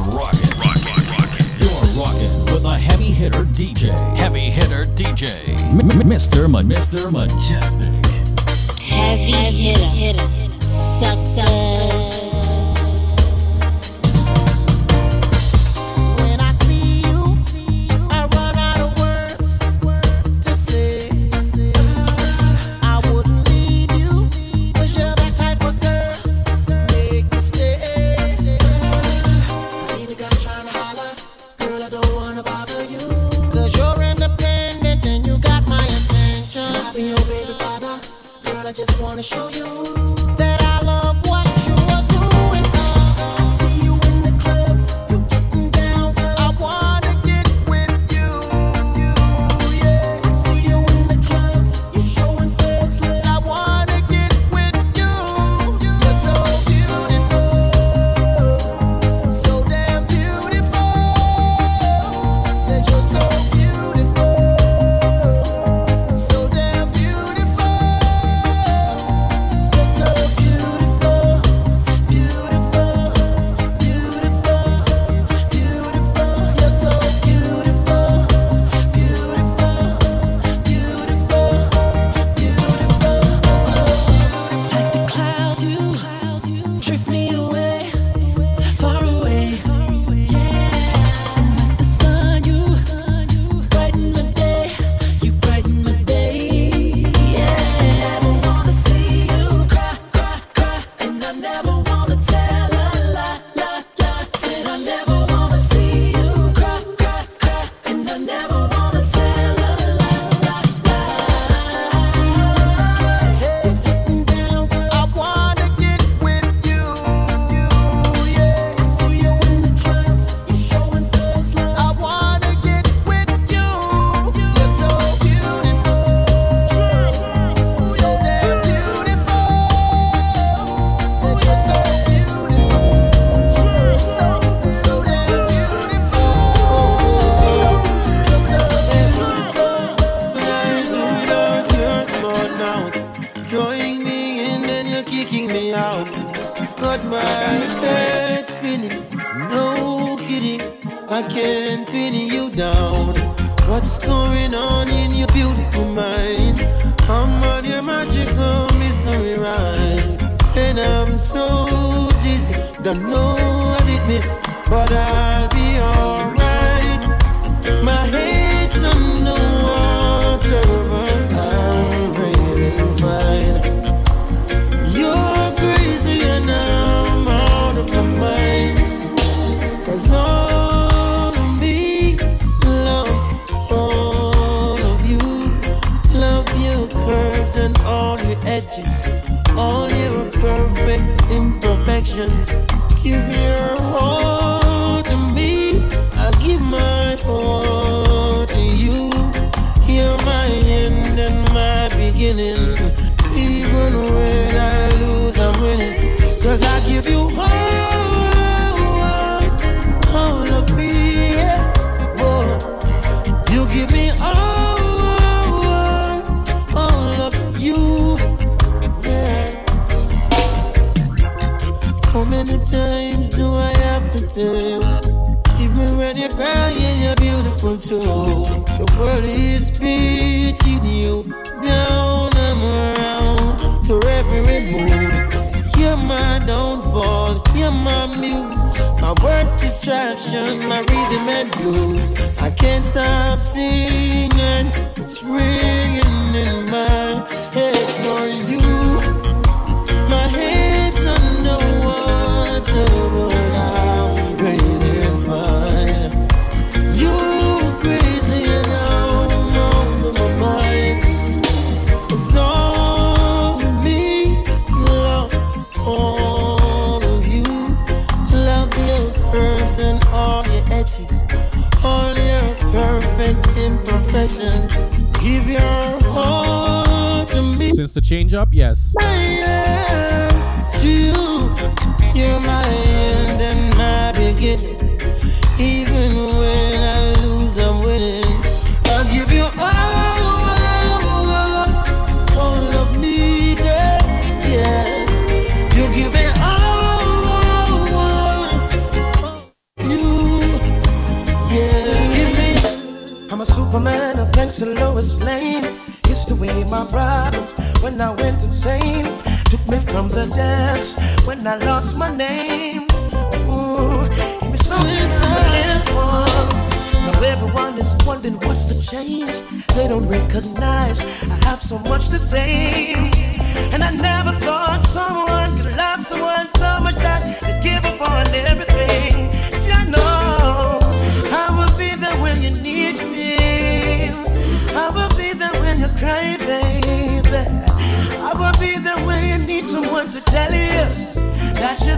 rocking. Rock. You're rocking with a heavy hitter DJ. Heavy hitter DJ. Mr. Ma- Mr. Mejustik. Heavy hitter. hitter. Suck, suck.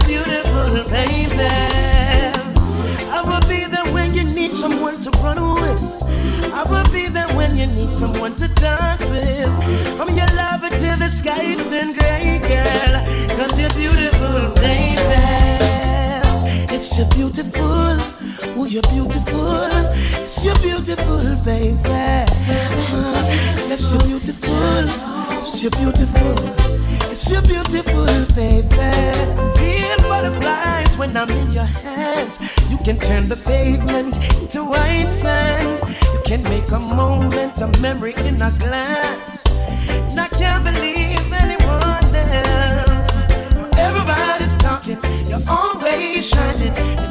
beautiful baby. I will be there when you need someone to run with. I will be there when you need someone to dance with. I'm your lover till the skies turn gray, girl. 'Cause you're beautiful, baby. It's your beautiful, oh, you're beautiful. It's your beautiful, baby. Yes, you're beautiful. It's your beautiful. It's your beautiful, baby when I'm in your hands. You can turn the pavement into white sand. You can make a moment a memory in a glance. And I can't believe anyone else. Everybody's talking, you're always shining.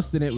Cleaning out the dust in it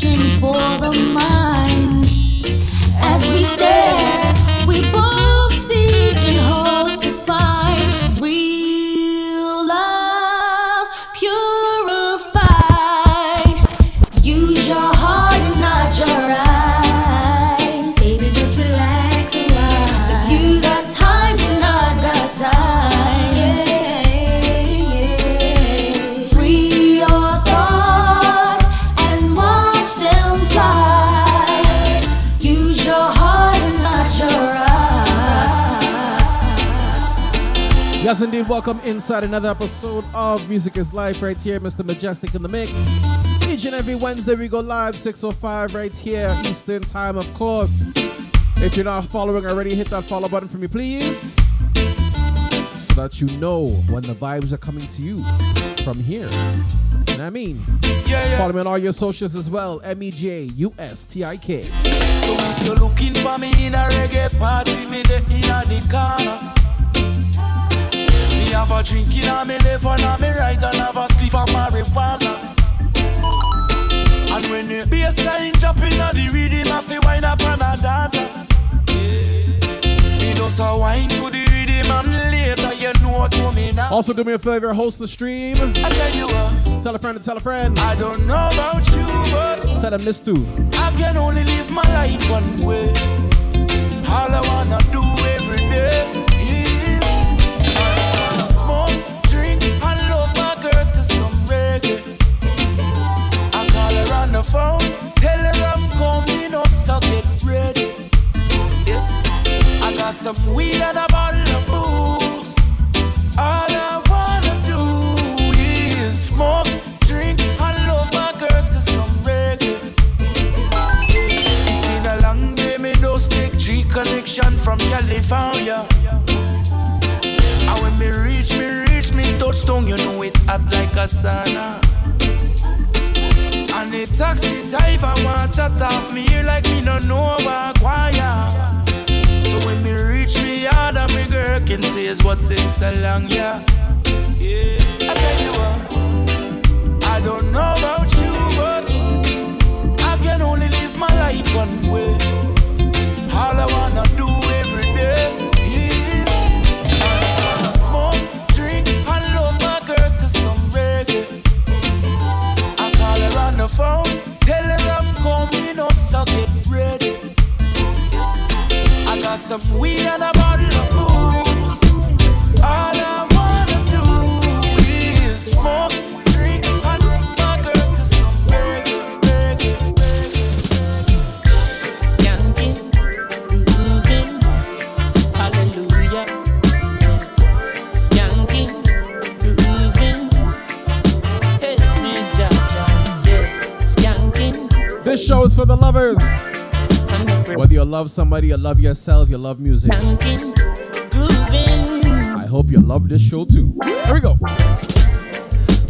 for the mind. As we stare, Yes, indeed. Welcome inside another episode of Music is Life right here, Mr. Mejustik in the Mix. Each and every Wednesday, we go live 6.05 right here, Eastern Time, of course. If you're not following already, hit that follow button for me, please. So that you know when the vibes are coming to you from here. You know what I mean? Follow me on all your socials as well. M E J U S T I K. So if you're looking for me in a reggae party, me the inna the corner. Me have a drink in me left and a me right and have a spliff of marijuana. And when the bassline drop inna the rhythm, I feel wine up and a dance. Me just a wine to the rhythm and later you know what coming now. Also, do me a favor, host the stream. I tell you what, Tell a friend to tell a friend. I don't know about you, but Tell them this too. I can only live my life one way. All I wanna do every day girl to some reggae. I call her on the phone, tell her I'm coming up, so get ready. Yeah. I got some weed and a bottle of booze. All I wanna do is smoke, drink, and love my girl to some reggae. It's been a long day, me just take G connection from California. And when me reach, me reach, touchdown, you know it hot like a sauna. And the taxi driver want to talk me here like me no know about choir. So when me reach me yard and me girl can say is what takes so long, yeah. Yeah, I tell you what, I don't know about you, but I can only live my life one way. All I wanna phone, tell her I'm coming up, so get ready. I got some weed and a bottle of booze. All This show is for the lovers. Whether you love somebody, you love yourself, you love music. I hope you love this show too. Here we go.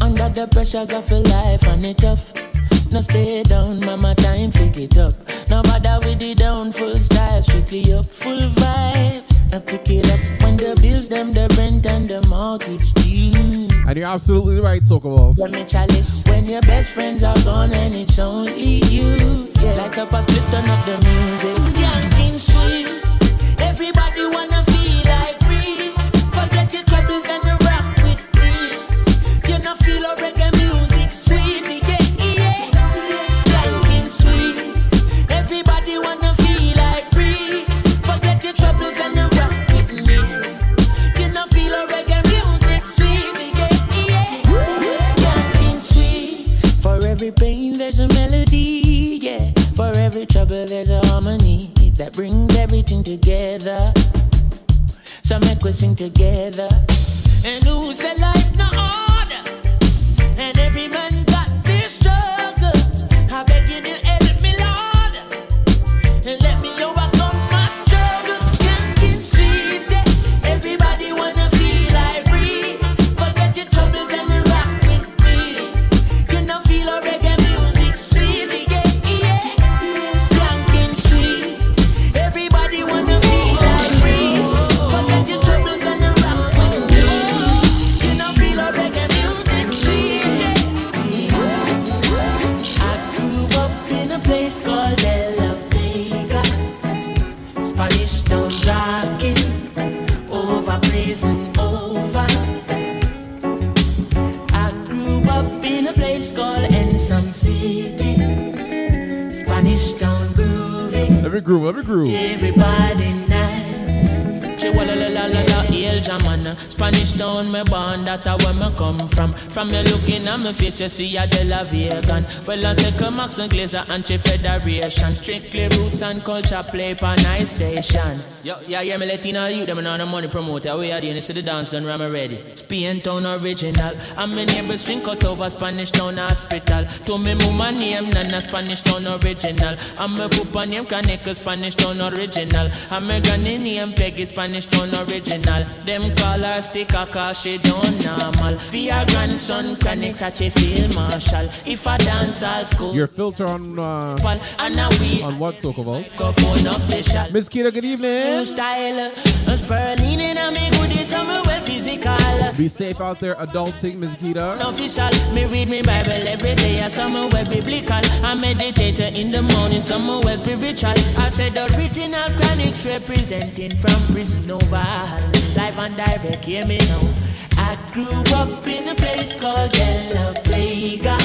Under the pressures of life and tough. Stay down, mama, time pick it up. No bother with the down, full style, strictly up, full vibes. I pick it up when the bills, them, the rent and the mortgage due. And you're absolutely right, Sokowald. When me chalice, when your best friends are gone and it's only you. Yeah, up a split, turn up the music. Skanking everything together. So make we sing together. And who said life no order? Ensom City. Spanish town grooving, Let me groove, let me groove. everybody Spanish town, me born, that a where me come from. From you looking at me face, you see a De La Vegan. Well, I come Max and Glazer, anti-federation. Strictly roots and culture play for nice station. Yo, yeah, yeah, me Latino youth, them know the money promoter. We are the you see the dance done, ram ready. Spain town original. And my neighbors drink out over Spanish town hospital. To me mama name, Nana Spanish town original. And my papa name, Kaneka Spanish town original. And my granny name, Peggy Spanish town original. Them call her sticker cause she don't normal. Your grandson, Kaneka such a field marshal. If I dance all school, Your filter on uh, and now we on what Sokoval? Miss Kita, good evening. New style, a spurling in a me goodies, somewhere well physical. Be safe out there, adulting, Miss Kita. Official, me read me Bible every day. I somewhere biblical. I meditate in the morning, somewhere spiritual. I said the original chronics representing from prison over. Live and direct, hear me now. I grew up in a place called De La Vega.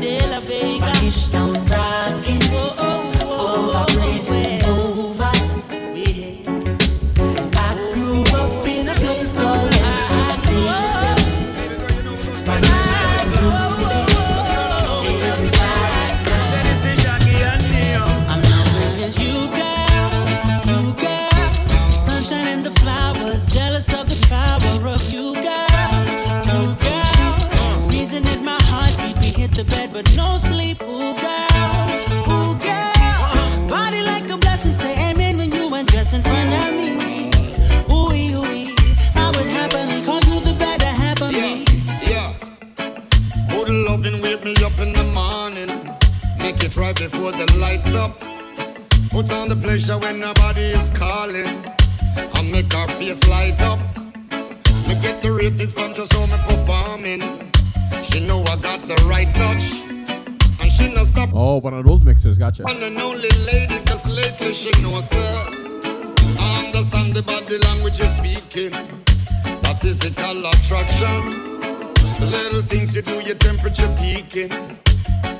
De La Vega. Spanish town rocking. Oh, oh, oh, over blazing over. Yeah. I grew up in a place called Ensom City. Up. Put on the pleasure when nobody is calling. I make her face light up. Me get the ratings from just how me performing. She know I got the right touch. And she no stop Oh, one of those mixers, gotcha. and only lady, cause lately she knows her. I understand the body language you're speaking. The physical attraction. The little things you do, your temperature peaking.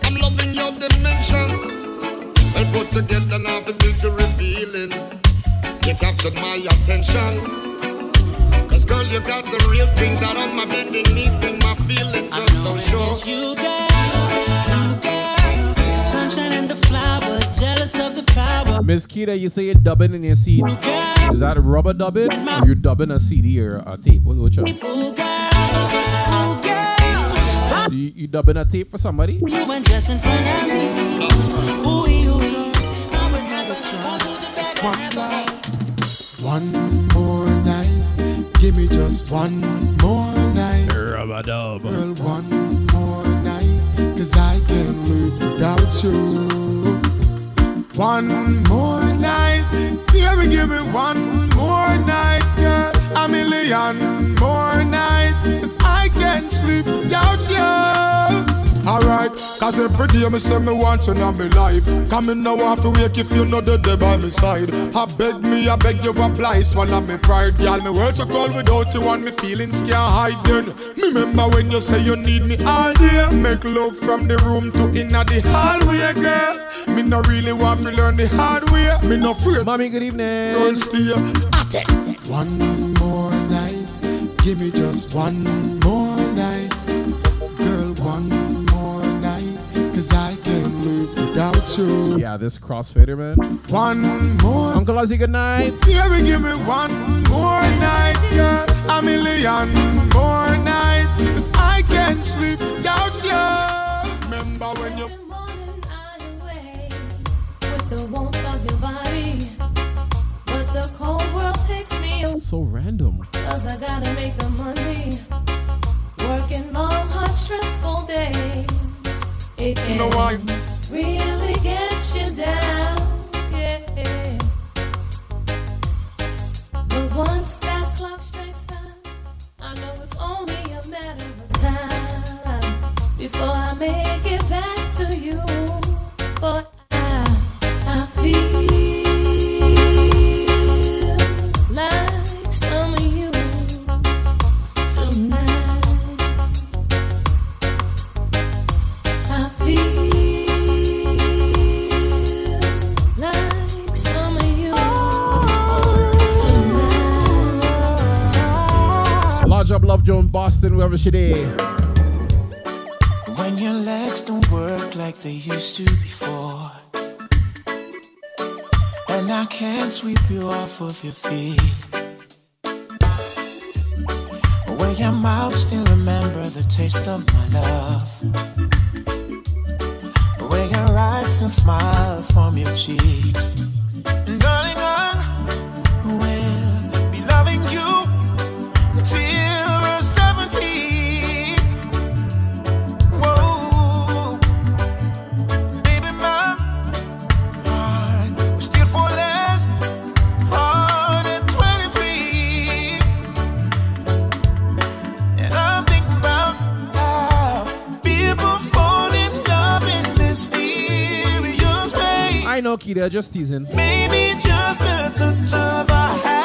I'm loving your dimensions. Well put together now the beauty revealing. You captured my attention. Cause girl, you got the real thing that on my bending knee thing. My feelings are so sure. You girl, you girl. Sunshine and the flowers, jealous of the power. Miss Kita, you say you're dubbing in your seat. Is that a rubber dubbing? Or you dubbing a CD or a tape? What, which one? You, you dubbing a tape for somebody? You undress in front of me. Ooh ooh, I would happily call you the better half. One more night, give me just one more night. Rubber dub. Girl, one more night, cause I can't live without you. One more night, baby, give me one more night, girl. A million more nights, cause I can't sleep without you. Alright, cause every day me say me want you in my life. Come in now off to wake if you know the day by my side. I beg me, I beg you apply, swallow me pride. Girl, me words are cold without you and me feelings can't hide them. Me remember when you say you need me all day. Make love from the room to inna the hallway, girl. Me no really want to learn the hard way. Me no afraid. Mommy, good evening. Girl, stay at. One more night, give me just one Yeah, this crossfader, man. One more. Uncle Ozzy, good night. Yeah, we give me one more night, yeah, A million more nights. Cause I can't sleep without you. Remember when you. So random. Cause I gotta make the money. Working long, stressful days. It can no really get you down. Yeah. But once that clock strikes five, I know it's only a matter of time before I make it back to you. But I, I feel. up Love Jones, Boston, wherever she is. When your legs don't work like they used to before, and I can't sweep you off of your feet. When your mouth still remember the taste of my love. When your eyes still smile from your cheeks. no, they're just teasing. Maybe just a touch of a hand.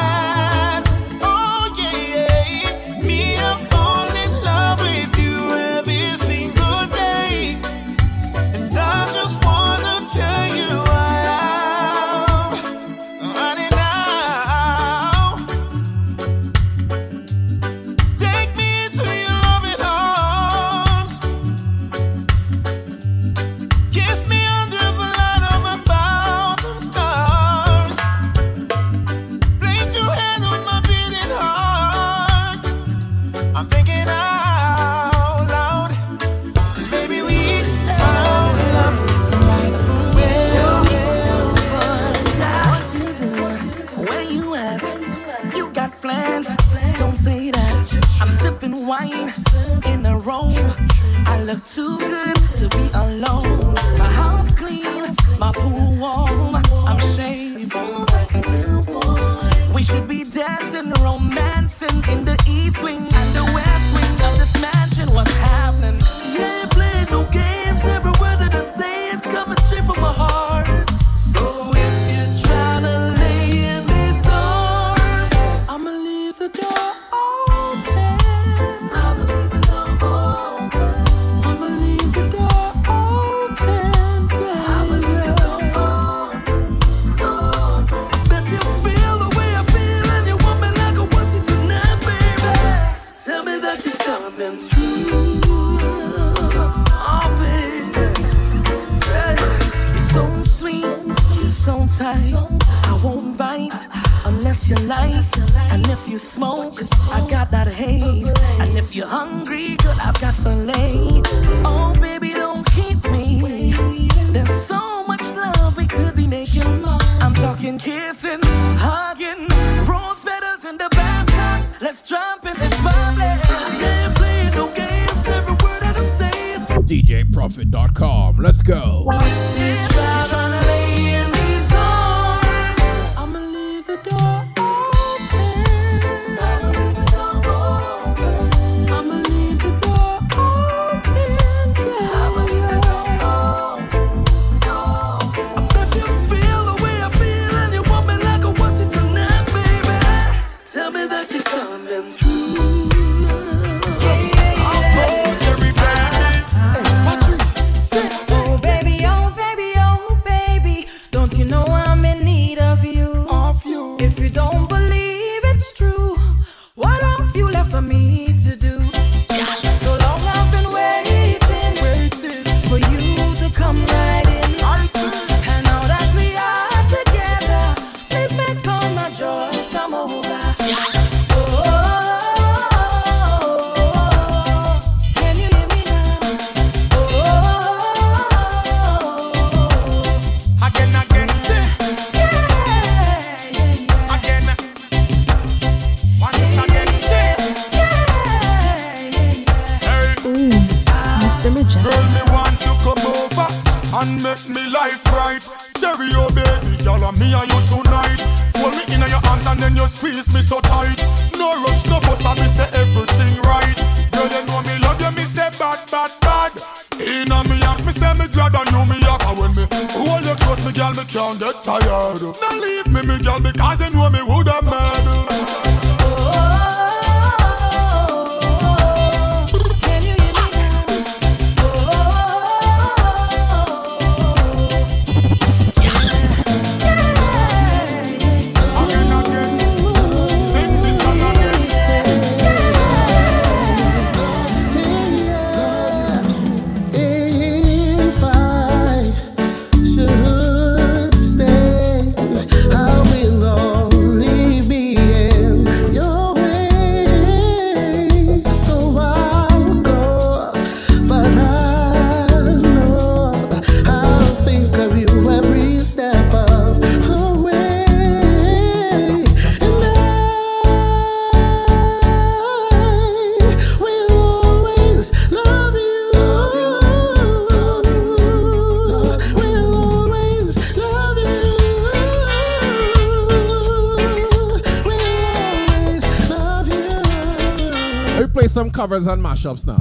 covers and mashups now.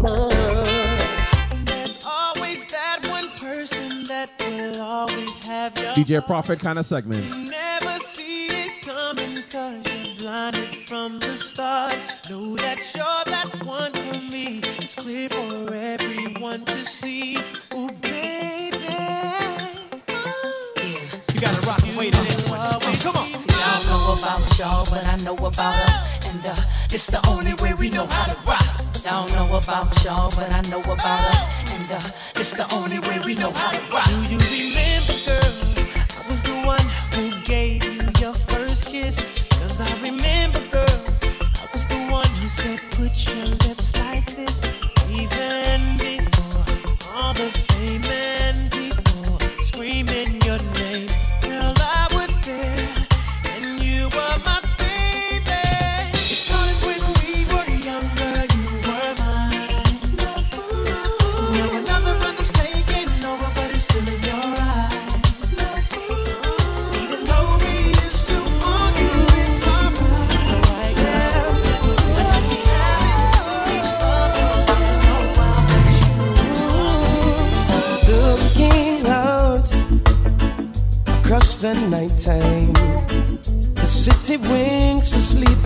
DJ Prophet kind of segment. Know that you're that one for me. It's clear for everyone to see. Ooh, baby. Yeah. You gotta rock and wait on this one. Come on. See, I don't know about y'all, but I know about us. And uh, this the y'all, but I know about us. And uh, it's the only way we know how to rock.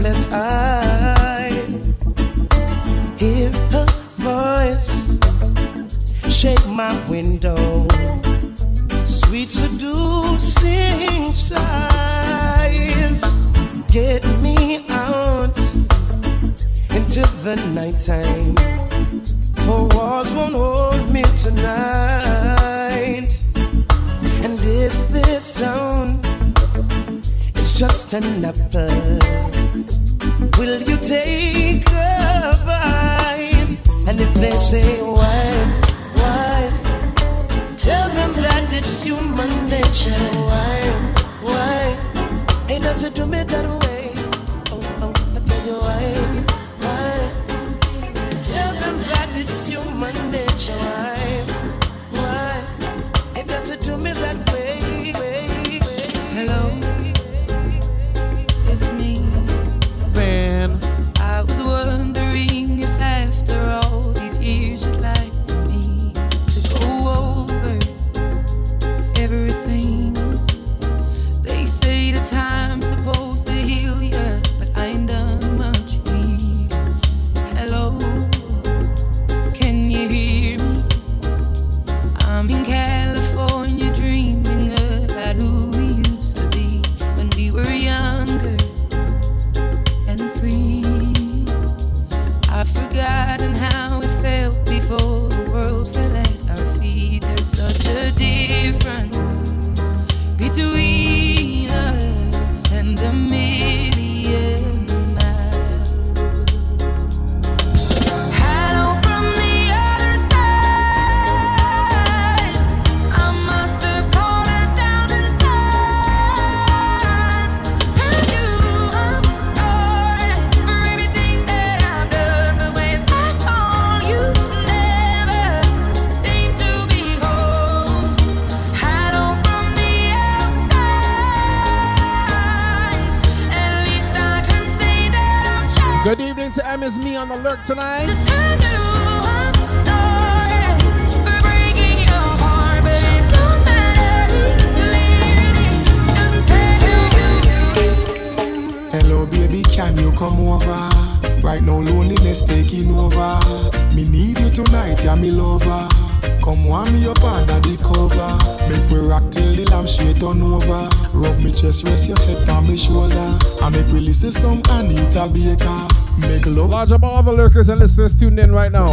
careless eye. Tuned in right now.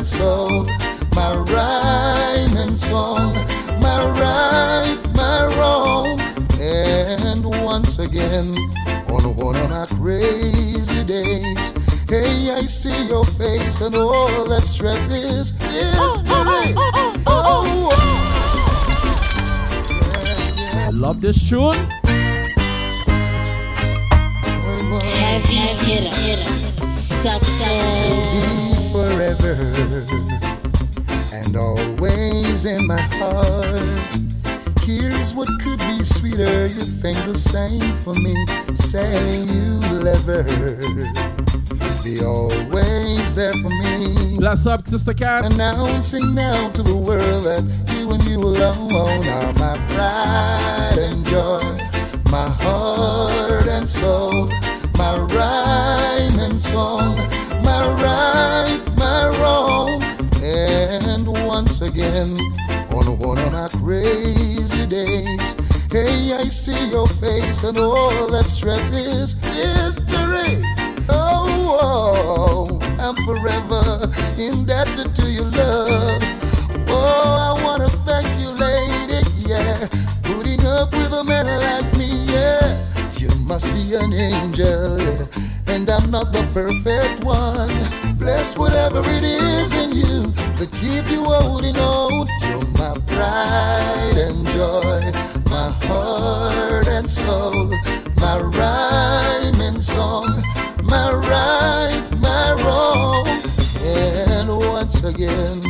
and soul, my right and song, my right, my wrong. And once again, on one of my crazy days, hey, I see your face and all that stress is, is oh, oh, oh, yeah, yeah. I love this tune. Heavy hitter, sucker forever and always in my heart. Here's what could be sweeter. You think the same for me. Say you'll ever be always there for me. Bless up, Sister Cat. Announcing now to the world that you and you alone are my pride and joy, my heart and soul, my rhyme and song, my right tomorrow. And once again, on one of my crazy days, hey, I see your face, and all that stress is history. Oh, oh I'm forever indebted to your love. Oh, I wanna thank you, lady, yeah, putting up with a man like me, yeah. You must be an angel, and I'm not the perfect one. Bless whatever it is in you that keep you holding on. You're my pride and joy, my heart and soul, my rhyme and song, my right, my wrong. And once again,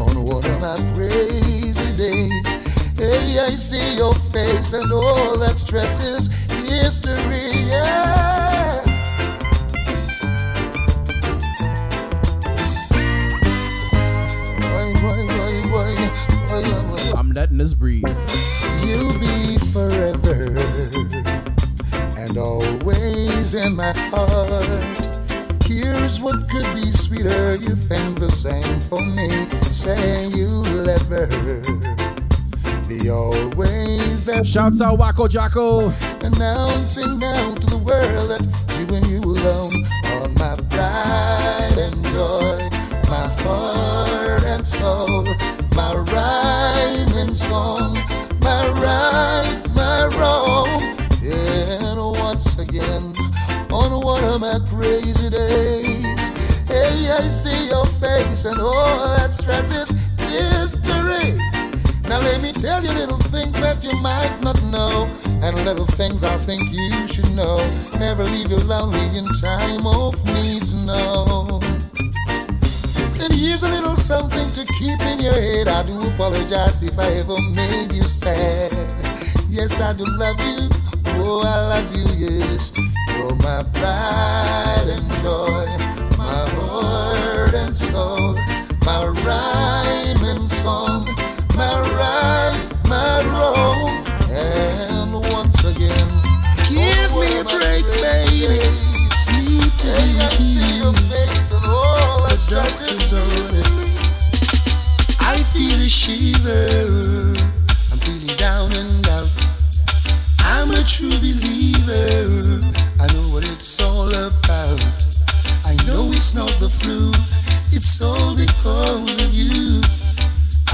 on one of my crazy days, hey, I see your face and all that stress is history, yeah. I'm letting this breathe. You'll be forever and always in my heart. Here's what could be sweeter. You think the same for me. Say you'll ever be always there. Shouts out Wacko Jacko. Announcing now to the world that you and you alone are my pride and joy, my heart and soul, my song, my right, my wrong. And once again, on one of my crazy days, hey, I see your face and all that stress is history. Now let me tell you little things that you might not know, and little things I think you should know. Never leave you lonely in time of needs, no. And here's a little something to keep in your head. I do apologize if I ever made you sad. Yes, I do love you. Oh, I love you, yes. You're my pride and joy, my heart and soul, my rhyme and song, my right, my wrong. And once again, give oh, me a break, baby. I see your face and all that doctor's on it. I feel a shiver. I'm feeling down and out. I'm a true believer. I know what it's all about. I know it's not the flu. It's all because of you.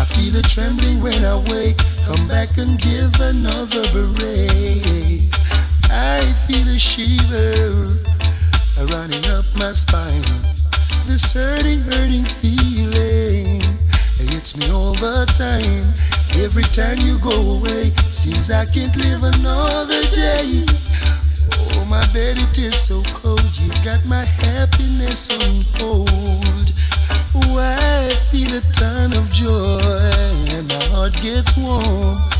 I feel a trembling when I wake. Come back and give another break. I feel a shiver running up my spine. This hurting, hurting feeling. It hits me all the time. Every time you go away, seems I can't live another day. Oh, my bed, it is so cold. You got my happiness on hold. Oh, I feel a ton of joy, and my heart gets warm.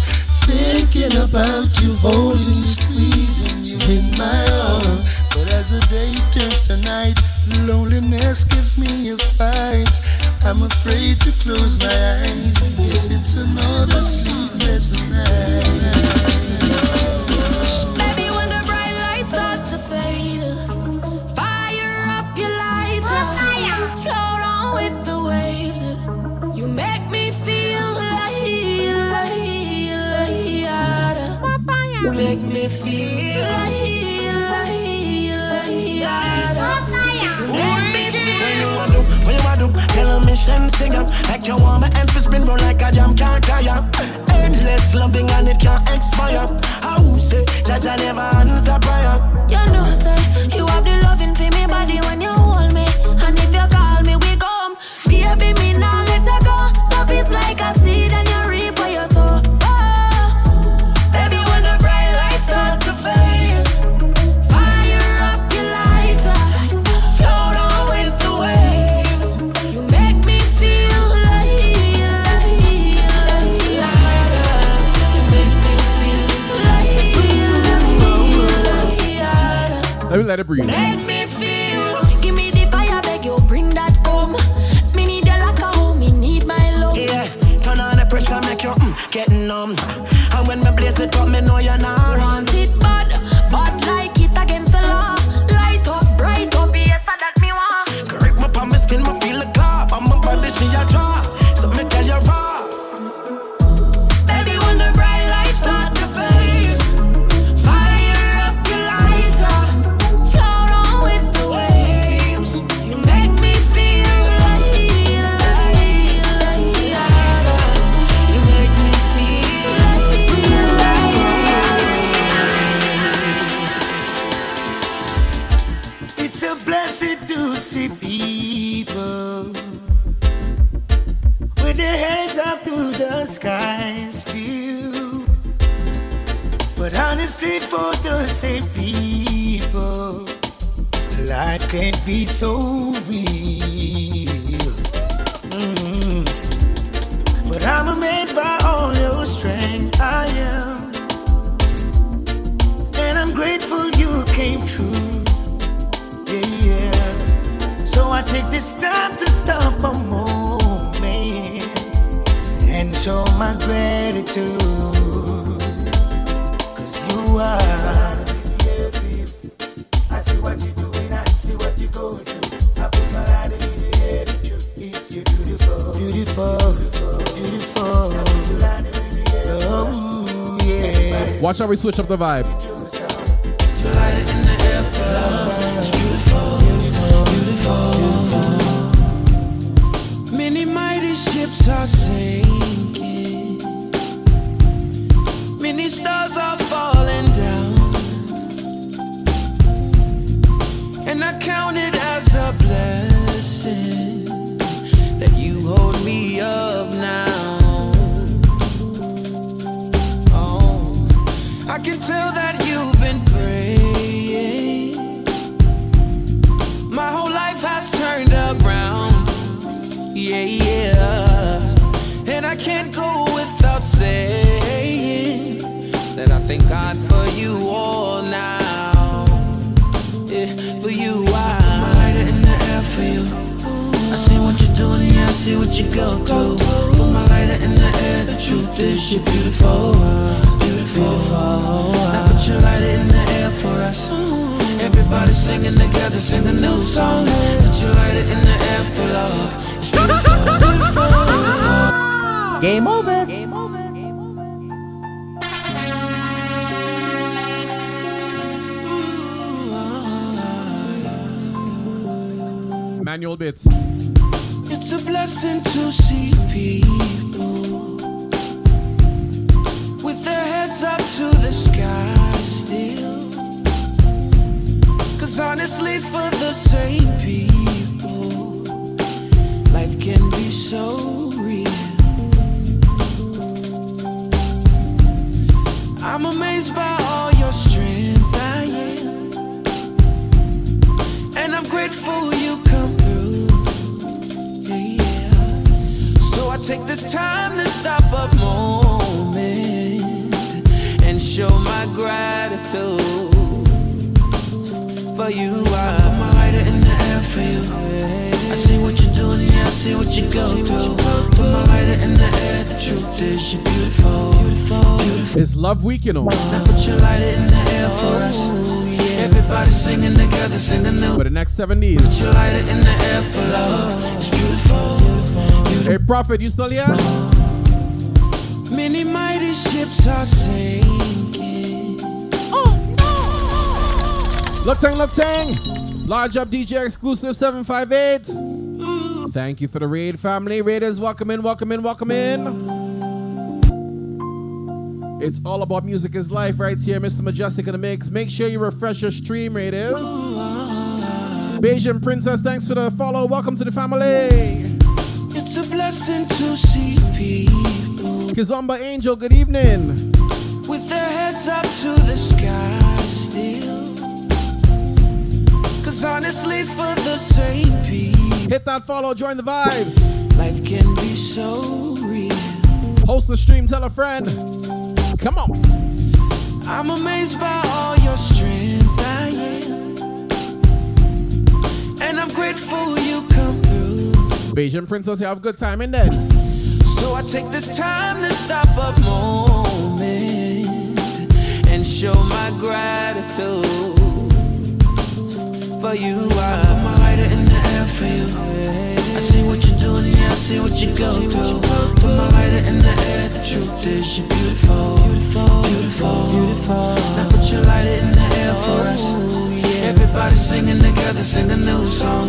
Thinking about you, holding, squeezing you in my arms. But as the day turns to night, loneliness gives me a fight. I'm afraid to close my eyes. Yes, it's another sleepless night. Make me feel me? Tell a mission singer Like you want my emphasis spin round like a jam can't tire Endless loving and it can't expire How say Jah Jah never answer prayer You know, say you have the it breathe. Yeah. Watch how we switch up the vibe. Prophet, you still here? Many mighty ships are sinking. Oh, look tang, look tang. Large up DJ exclusive 758. Thank you for the raid, family. Raiders, welcome in, welcome in, welcome in. It's all about music is life right here, Mr. Mejustik in the mix. Make sure you refresh your stream, Raiders. Bayesian Princess, thanks for the follow. Welcome to the family. Blessing to see people Kizomba Angel, good evening. with their heads up to the sky still. Cause honestly, for the same people, Hit that follow, join the vibes. life can be so real. Host the stream, tell a friend. Come on. I'm amazed by all your strength, I am. And I'm grateful you come through. Bayesian Princess, you have a good time in there. So I take this time to stop a moment and show my gratitude for you. I put my lighter in the air for you. I see what you're doing, yeah, I see what you go through. Put my lighter in the air, the truth is you're beautiful, beautiful, beautiful, beautiful. Now put your lighter in the air for us. Oh, Everybody singing together, sing a new song.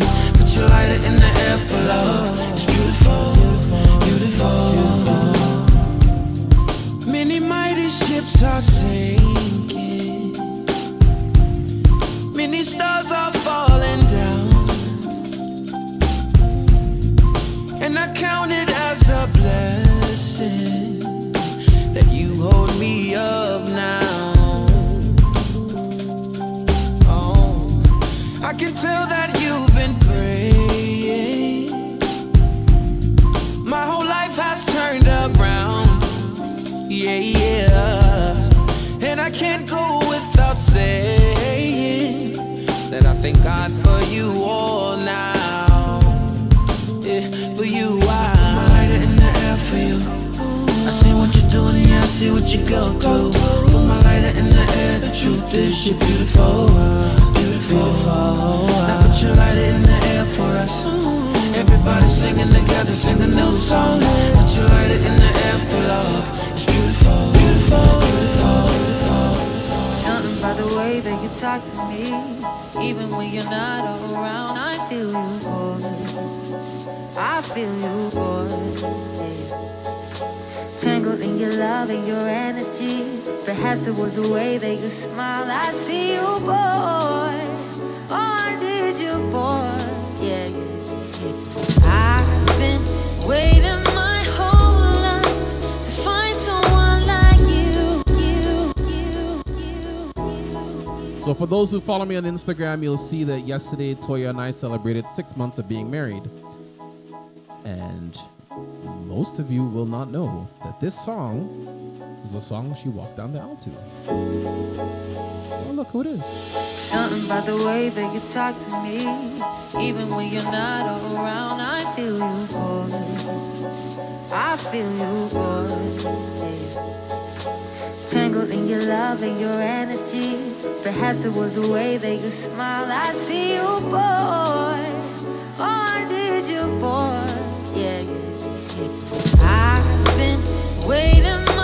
Put your lighter in the air for love. It's beautiful, beautiful. Many mighty ships are sinking. Many stars are what you go through. Put my lighter in the air, the truth is you're beautiful, beautiful. Now put your lighter in the air for us. Everybody singing together, sing a new song. Put your lighter in the air for love. It's beautiful, beautiful, beautiful. Something by the way that you talk to me. Even when you're not around, I feel you, boy. I feel you, boy. Tangled in your love and your energy. Perhaps it was the way that you smile. I see you, boy. Oh, I did you, boy. Yeah, yeah, yeah. I've been waiting my whole life to find someone like you. You, So, for those who follow me on Instagram, you'll see that yesterday Toya and I celebrated six months of being married. And most of you will not know that this song is the song she walked down the aisle to. Oh, look who it is. Something about the way that you talk to me. Even when you're not around, I feel you, boy. I feel you, boy. Tangled in your love and your energy. Perhaps it was the way that you smile. I see you, boy. Oh, I did you, boy. Yeah, yeah. I've been waiting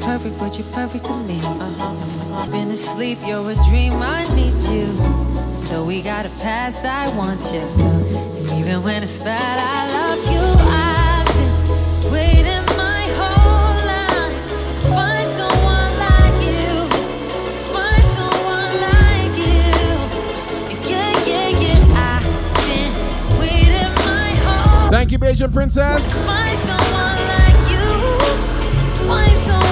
Perfect, but you're perfect to me. Uh-huh. Been asleep, you're a dream, I need you. Though we got a past, I want you. And even when it's bad, I love you. I've been waiting my whole life. Find someone like you. Find someone like you. Yeah, yeah, yeah. I've been waiting my whole Thank you, Beijing Princess. Find someone like you. Find someone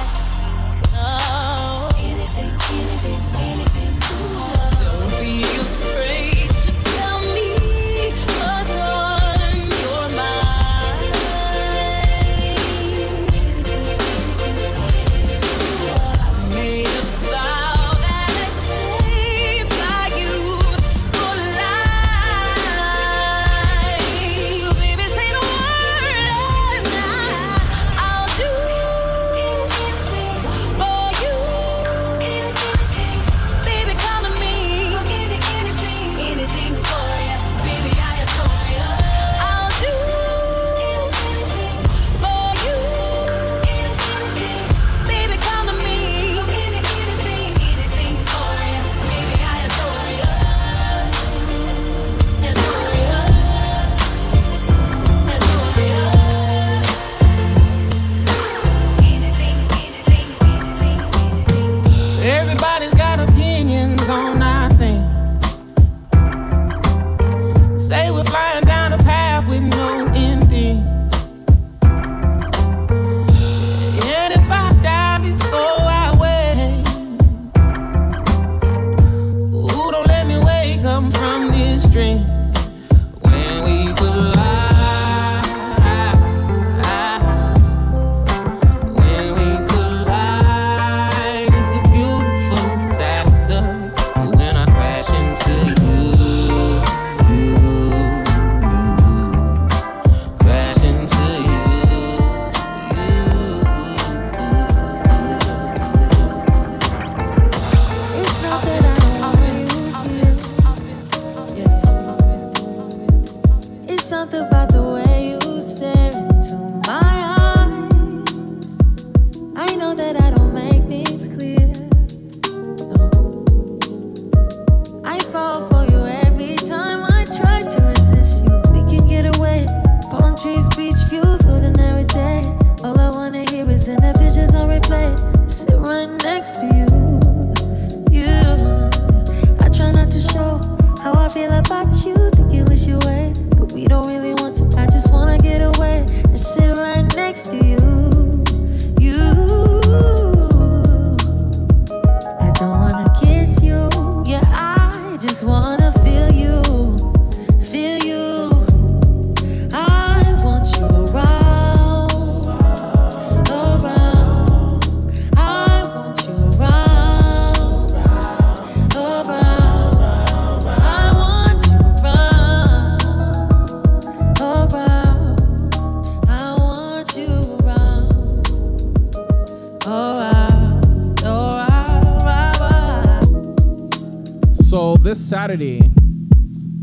Saturday,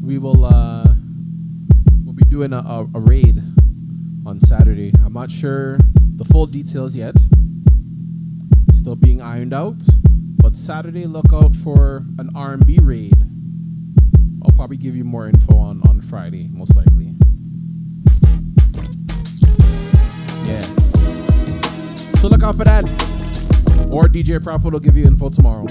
we will uh, we'll be doing a, a, a raid on Saturday. I'm not sure the full details yet. Still being ironed out. But Saturday, look out for an R&B raid. I'll probably give you more info on on Friday, most likely. Yeah. So look out for that. Or DJ Prophet will give you info tomorrow.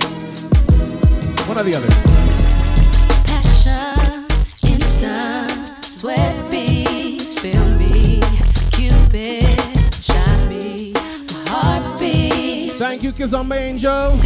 Angel.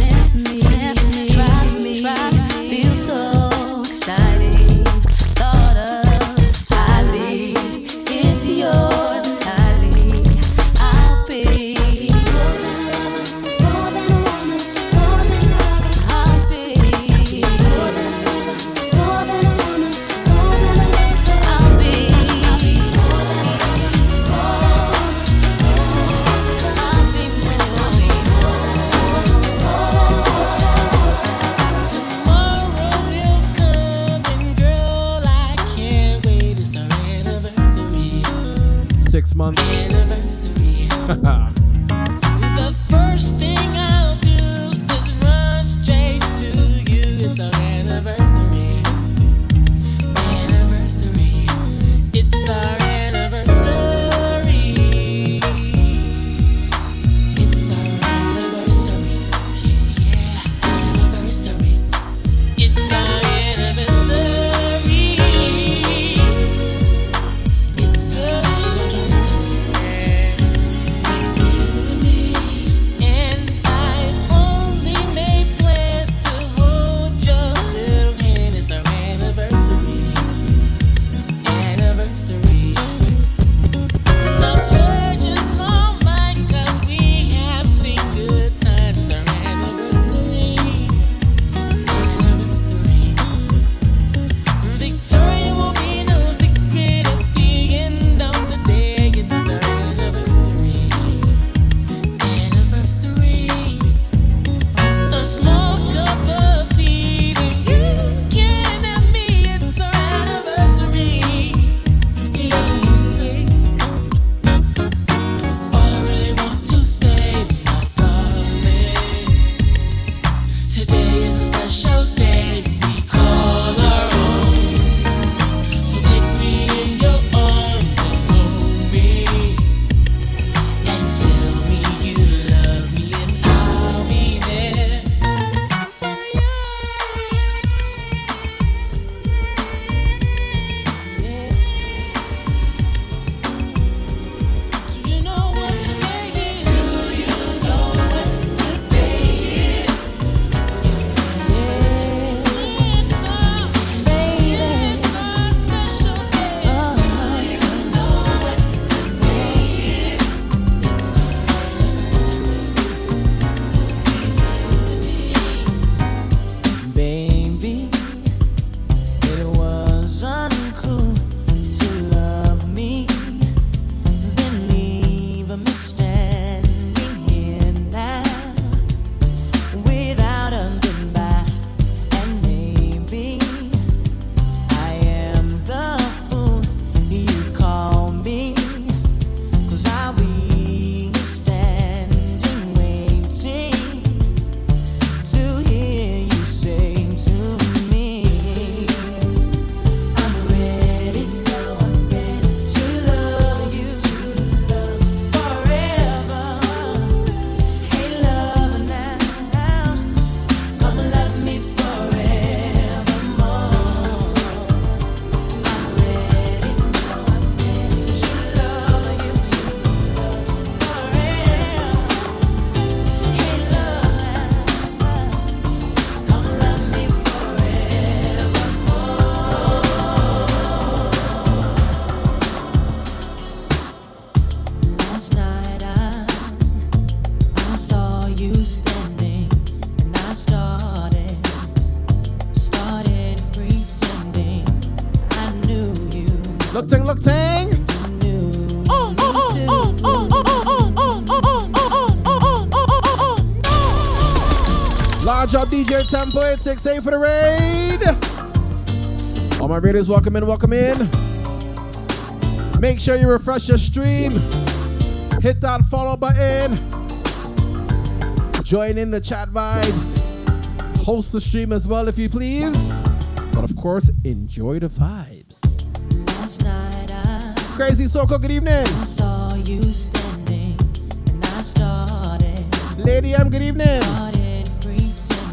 101.68 for the raid. All my raiders, welcome in, welcome in. Make sure you refresh your stream. Hit that follow button. Join in the chat vibes. Host the stream as well if you please. But of course, enjoy the vibes. Crazy Soko, good evening. Standing, Lady M, good evening.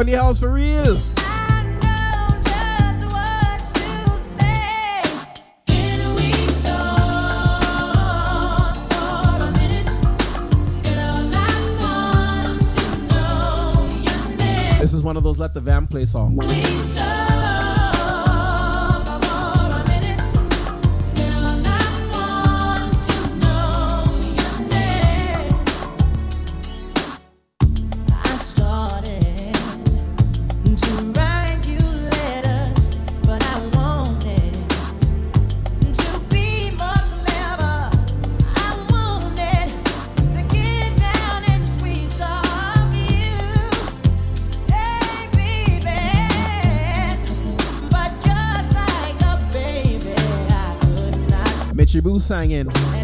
in the house for real. This is one of those Let the Van Play songs. singing.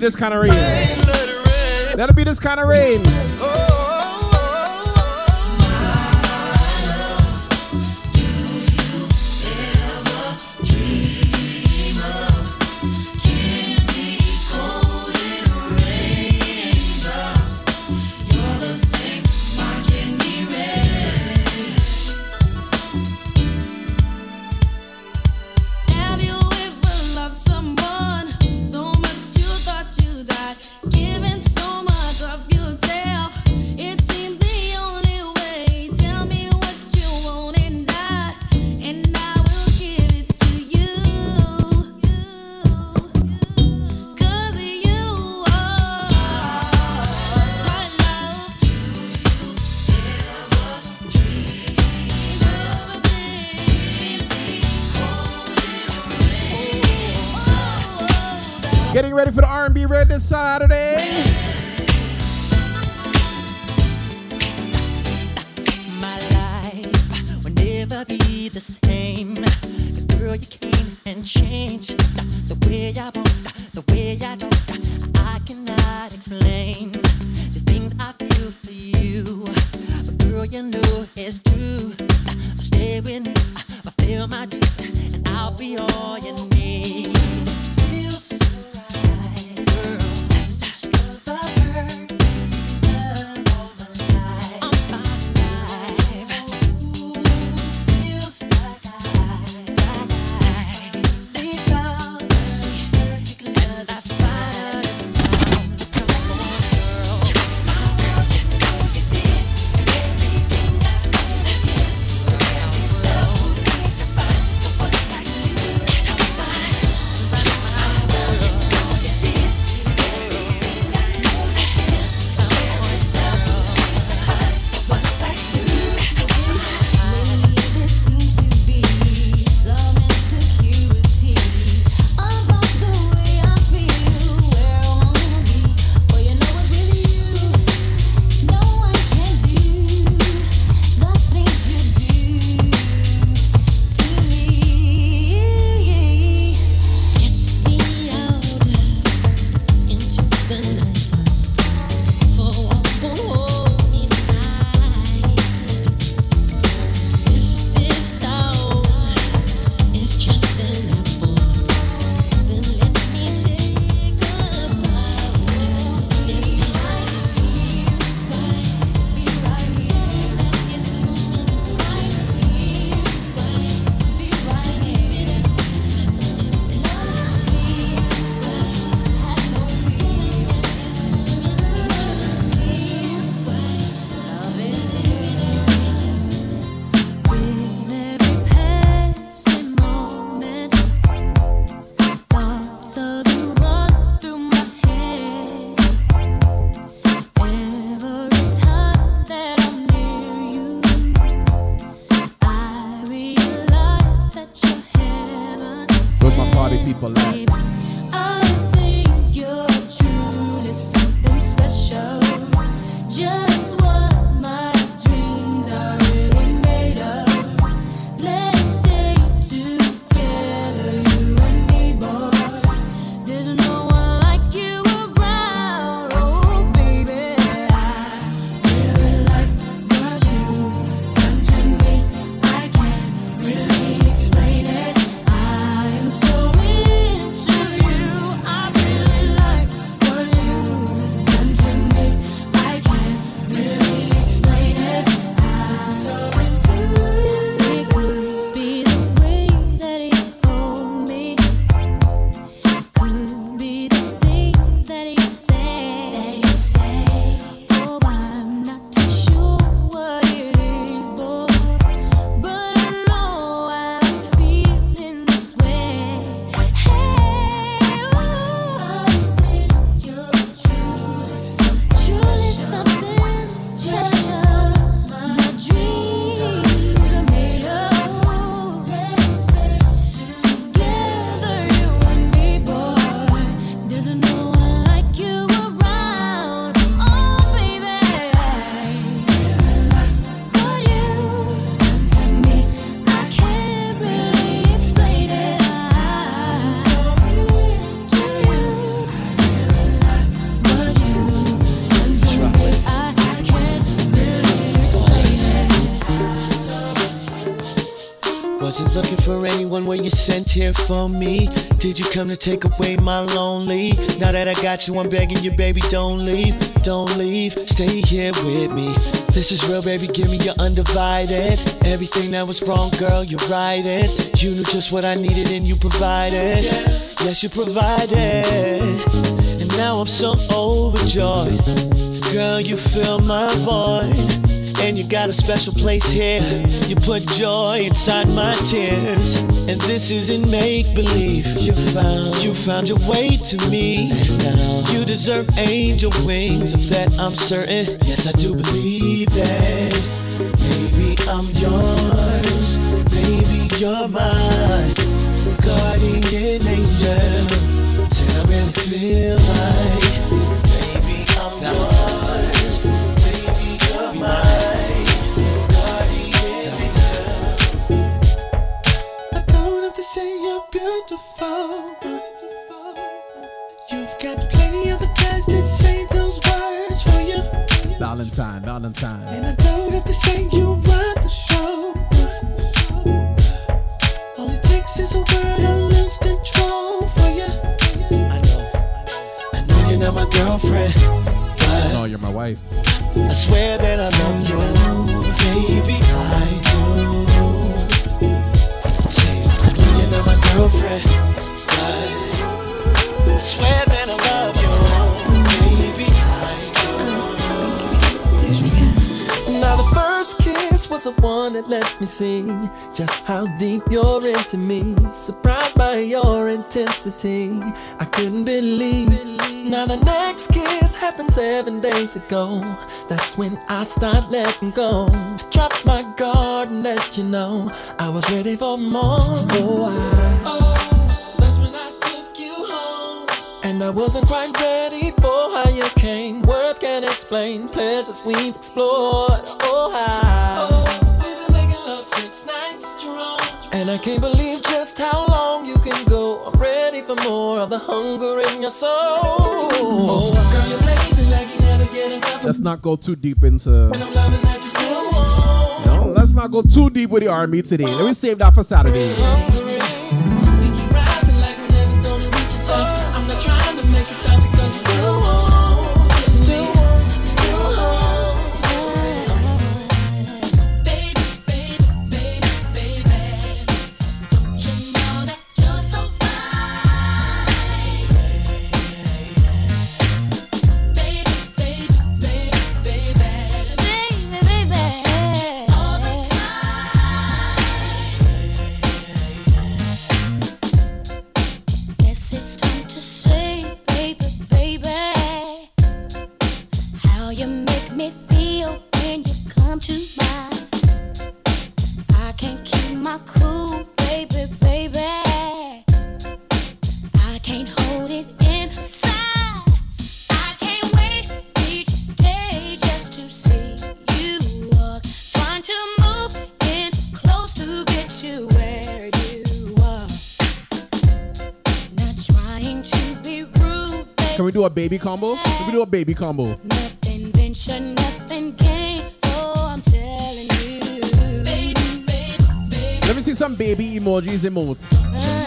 This kind of rain. Anyone when you sent here for me. Did you come to take away my lonely? Now that I got you, I'm begging you, baby, don't leave, don't leave. Stay here with me. This is real, baby, give me your undivided. Everything that was wrong, girl, you right it. You knew just what I needed and you provided. Yes, you provided. And now I'm so overjoyed. Girl, you fill my void. And you got a special place here. You put joy inside my tears. And this isn't make believe. You found, you found your way to me. Now you deserve angel wings. Of that I'm certain. Yes, I do believe that. Baby, I'm yours. Baby, you're mine. Guardian angel. Tell me what it feels like. Valentine, Valentine. And I don't have to say you run the show. All it takes is a word, I lose control for you. I know. I know you're not my girlfriend. But No, you're my wife. I swear that I love you. Baby, I do. I know you're not my girlfriend. But I swear that I love you. Was the one that let me see just how deep you're into me. Surprised by your intensity, I couldn't believe. Now the next kiss happened seven days ago. That's when I start letting go. I dropped my guard and let you know I was ready for more. Oh, I, oh, that's when I took you home. And I wasn't quite ready for you came. Words can't explain pleasures we've explored. Oh, how. Oh, we've been making love six nights strong. And I can't believe just how long you can go. I'm ready for more of the hunger in your soul. Oh, girl, you're like you never get enough. Let's not go too deep into. And I'm loving that you still want. No, let's not go too deep with the army today. Let me save that for Saturday. A baby combo? Can we do a baby combo? nothing venture, nothing gain. So oh, I'm telling you, baby, baby, baby. Let me see some baby emojis, emotes.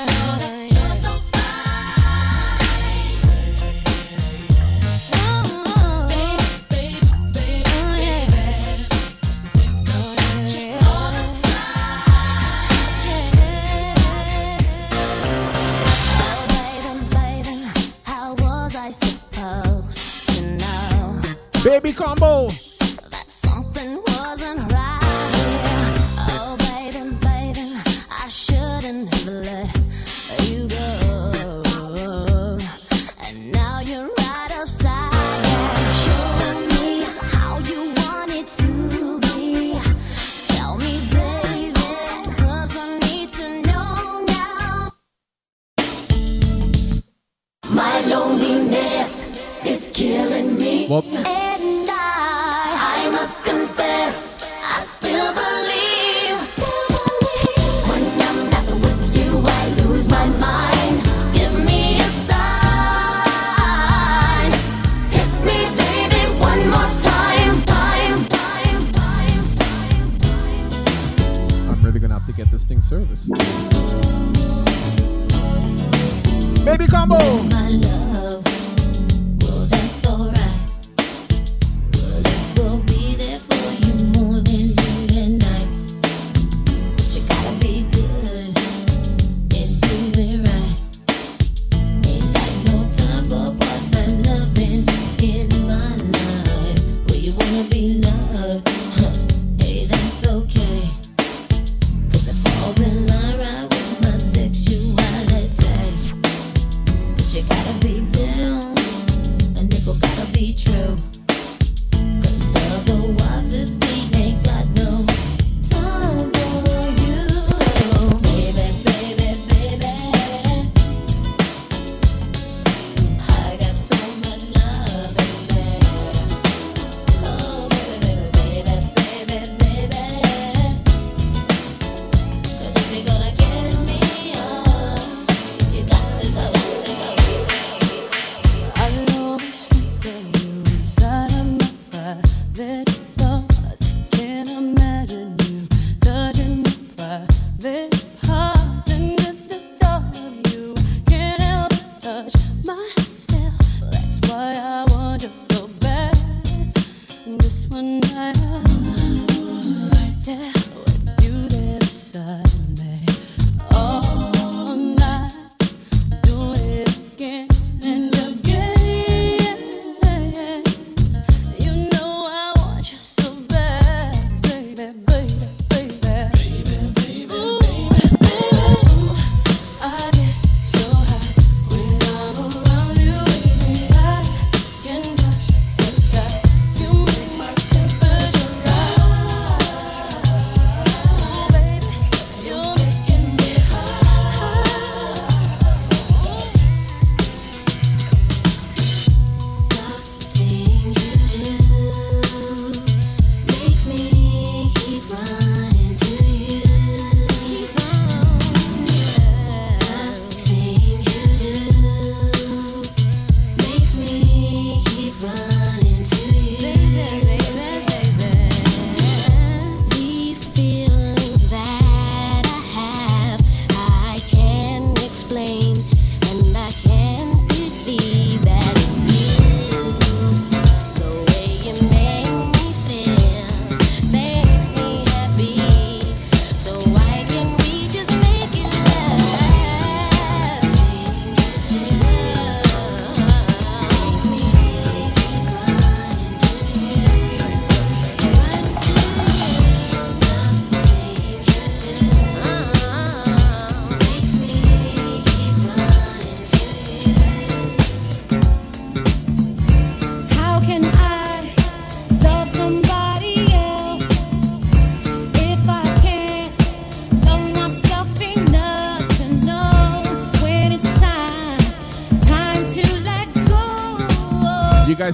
Baby combo.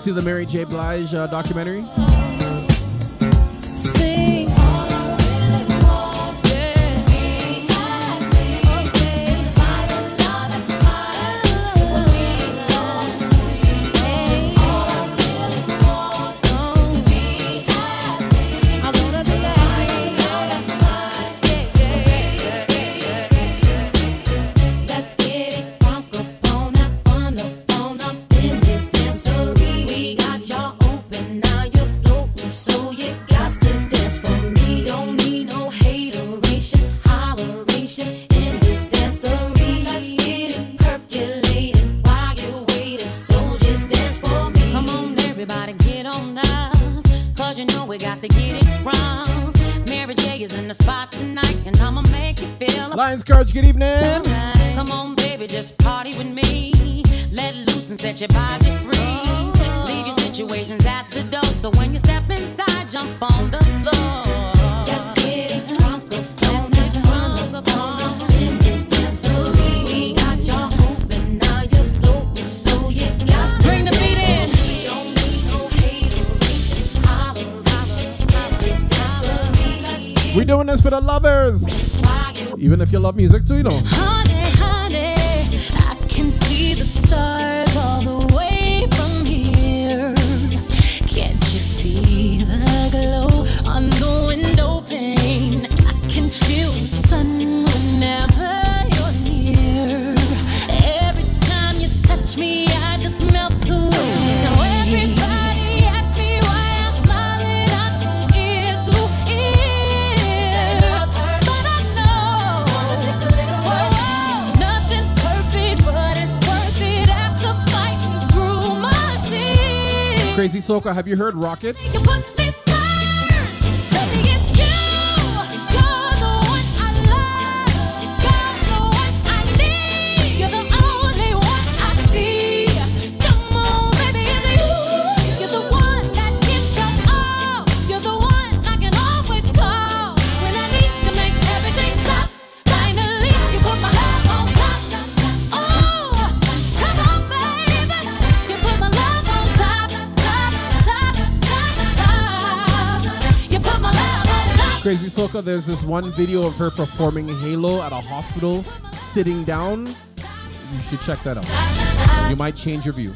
See the Mary J. Blige uh, documentary? If you Have you heard Rocket? Ahsoka, there's this one video of her performing Halo at a hospital sitting down. You should check that out. You might change your view.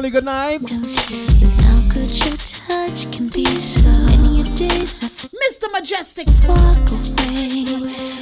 Good night. How could your touch can be so Mr. Mejustik. Walk away.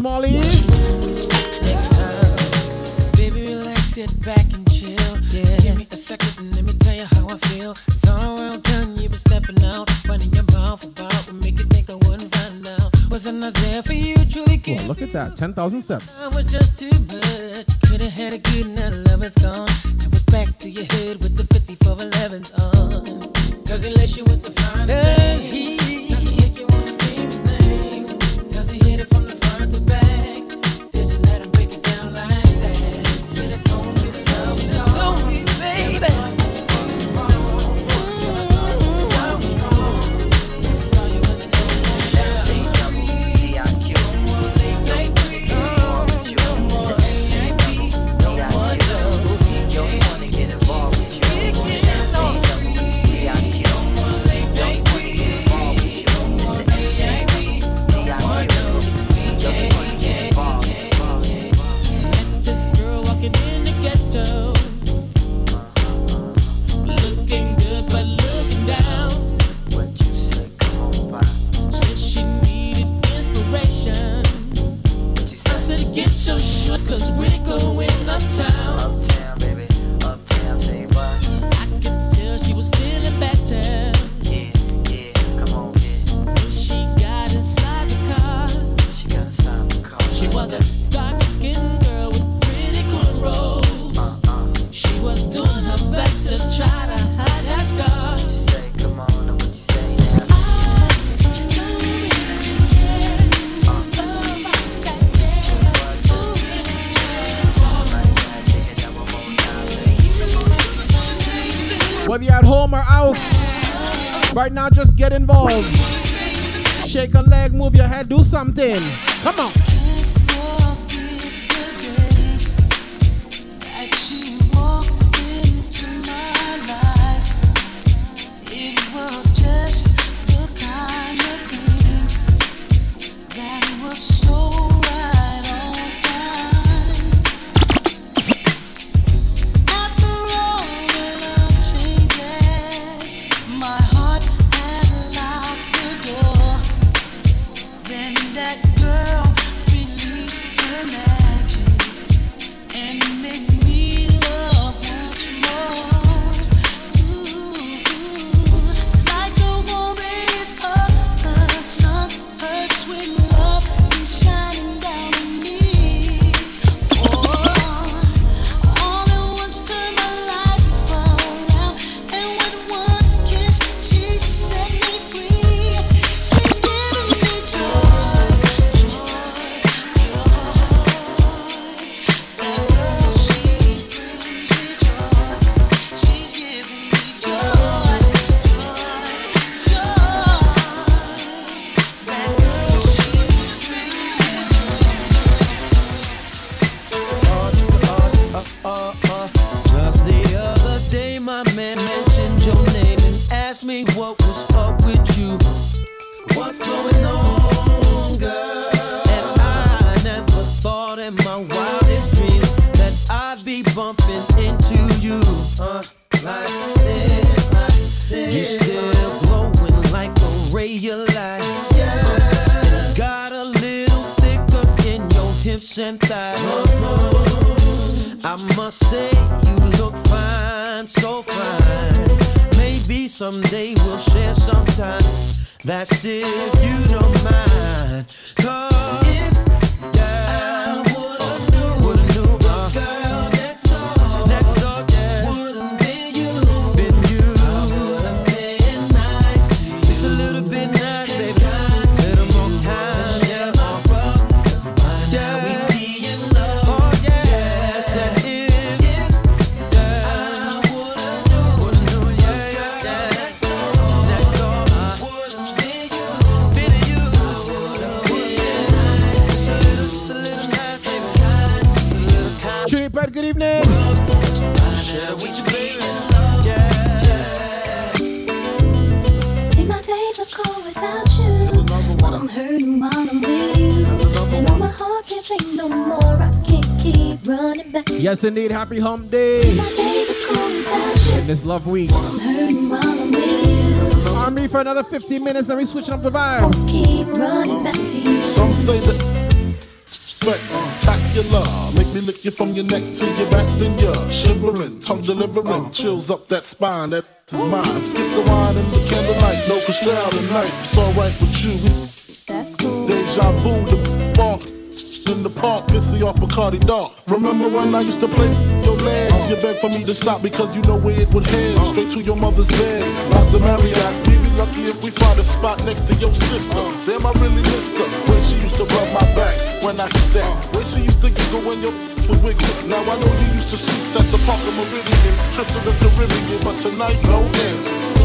Smalley. Baby, relax, sit back and chill. Yeah. Give me a second let me tell you how I feel. You been stepping out. Running your mouth about make you think I wouldn't find out. Wasn't I there for you? Truly, well, look at that 10,000 steps. shake a leg, move your head, do something. Come on. Time. Tune in, Pat, good evening. Share with you, baby. See, my days are cold without you. But I'm hurting while I'm with you. And though my heart can't take no more, I can't keep running back. Yes, indeed. Happy hump day. See, my days are cold without you. In this love week. I'm hurting while I'm with you. On me for another 15 minutes, then we switching up the vibe. Keep running back to you. Some say that spectacular. Make me lick you from your neck to your back, then you're shivering, tongue delivering, chills up that spine. That is mine. Skip the wine and the candlelight, no crystal tonight. It's alright with you. That's cool. Deja vu, the bark in the park, pissy off Bacardi Dark. Remember when I used to play your legs? You begged for me to stop because you know where it would head. Straight to your mother's bed, not the Marriott. We'd be lucky if we find a spot next to your sister. Damn, I really missed her. When she used to rub my back when I hit that. She used to giggle when your would wiggle. Now I know you used to sweets at the Parker Meridien, trips to the Caribbean, but tonight no tonight.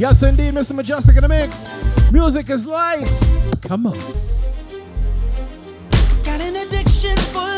Yes, indeed, Mr. Mejustik in the mix. Music is life. Come on. Addiction for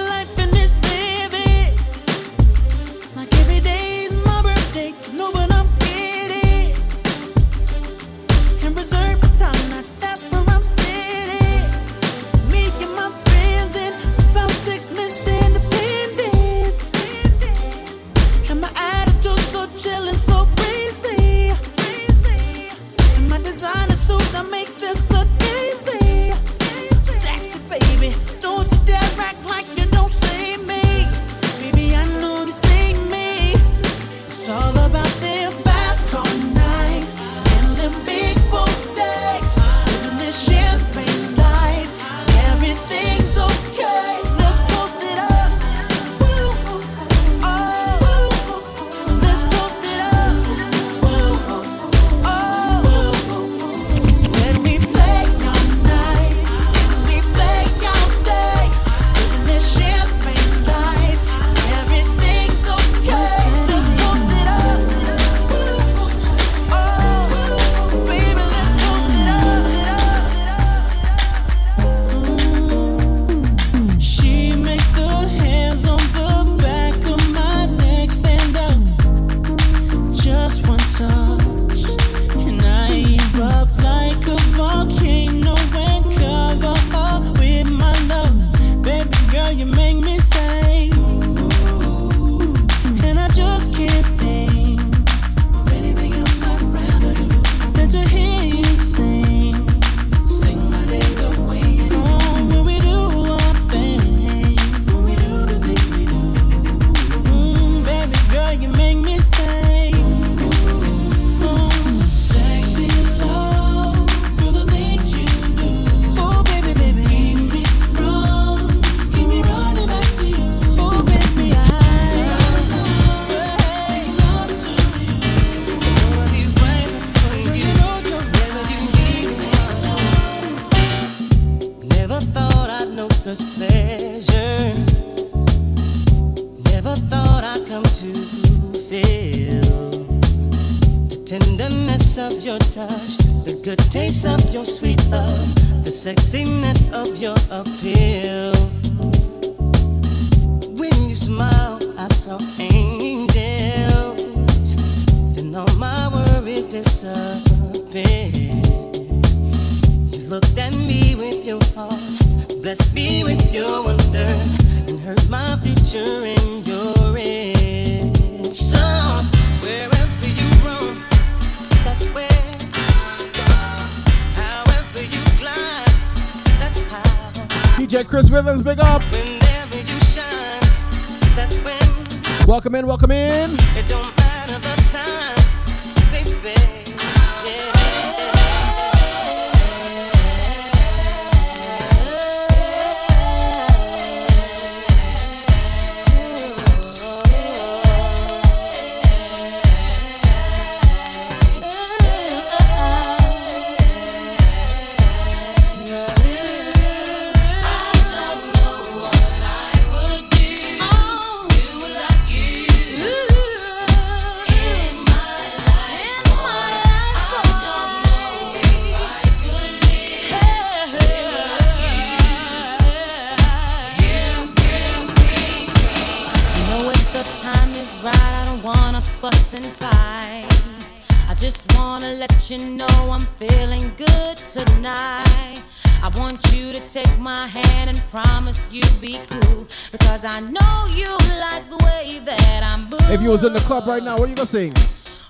Let's sing.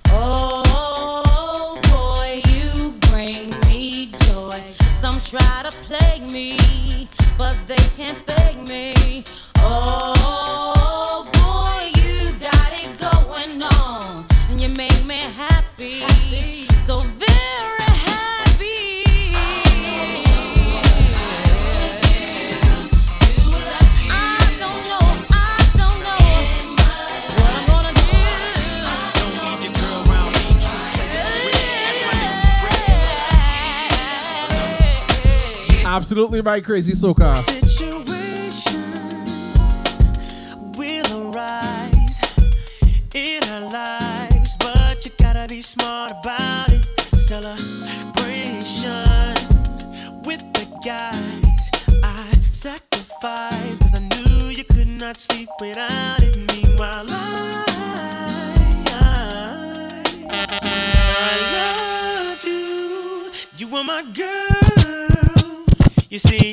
Oh boy, you bring me joy. Some try to plague me, but they can't fake me. Oh. absolutely right, Crazy Soca. Will arise in our lives, but you gotta be smart about it. Celebrations with the guys I sacrifice, cause I knew you could not sleep without it. Meanwhile, I you were my girl. You see.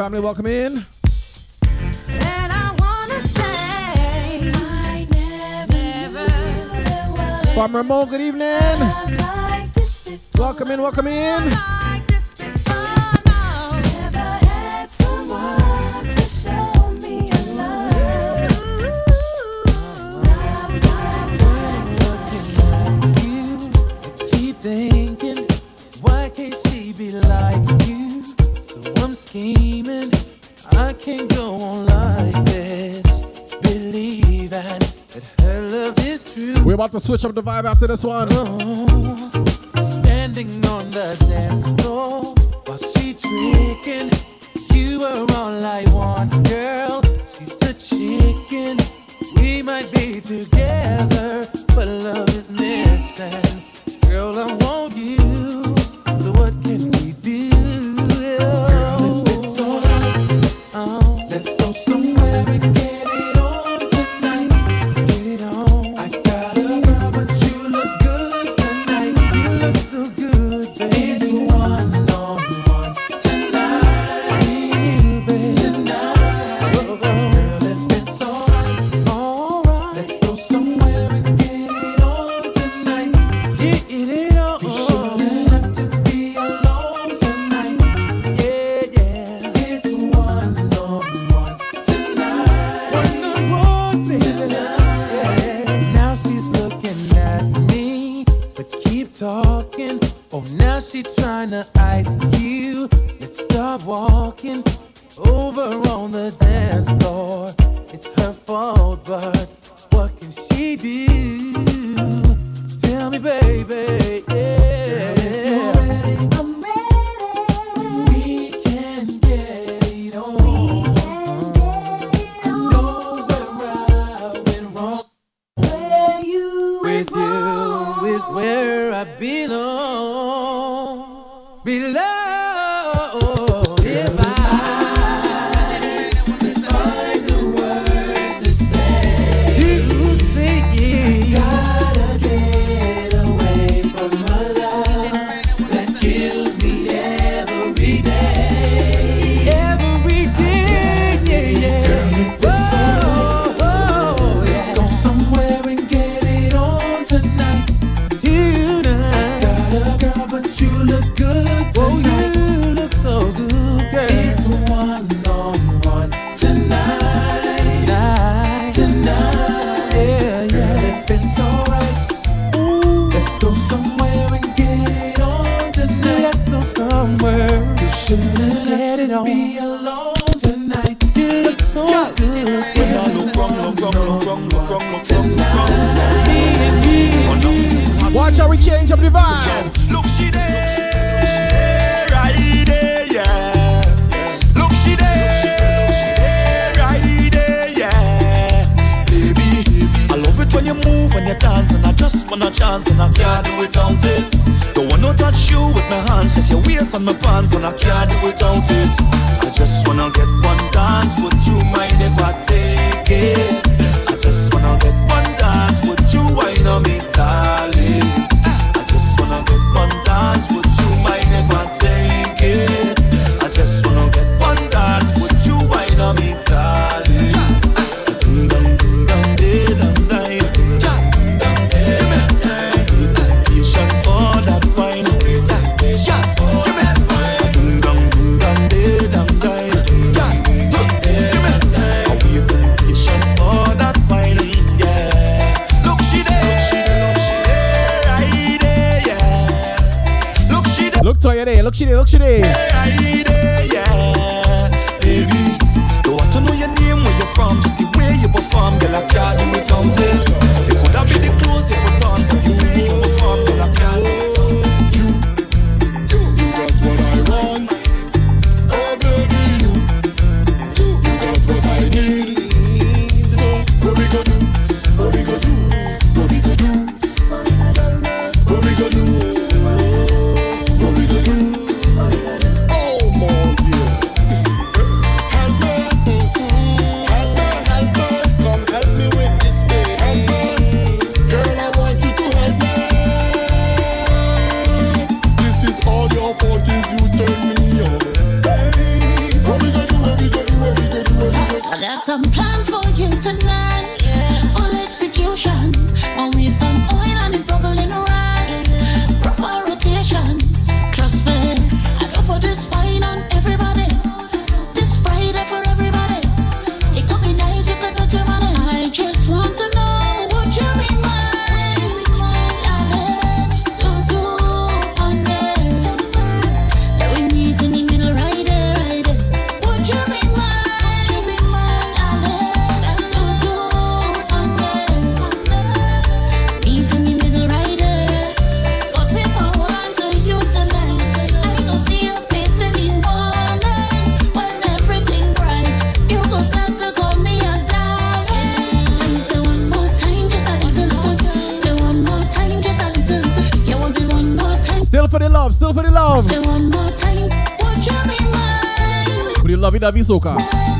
family. Welcome in. Farmer Mo, good evening. switch up the vibe after this one. Oh, standing on the the dance floor. pensou, cara?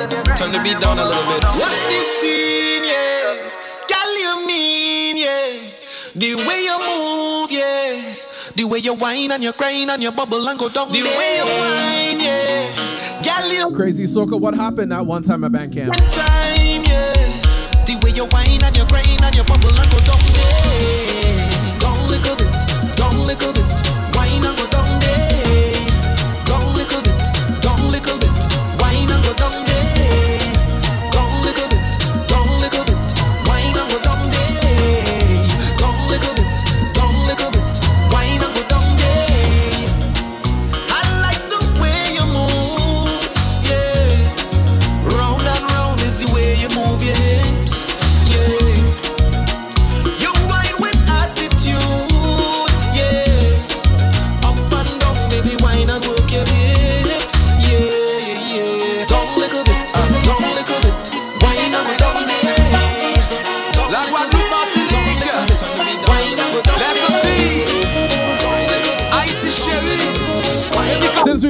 Turn the beat down a little bit. What's this scene, yeah? Girl, you mean, yeah? The way you move, yeah. The way you whine and you crying and you bubble and go down. The way you whine, yeah. Girl, you crazy soca. What happened that one time at band camp? Time, yeah. The way you whine.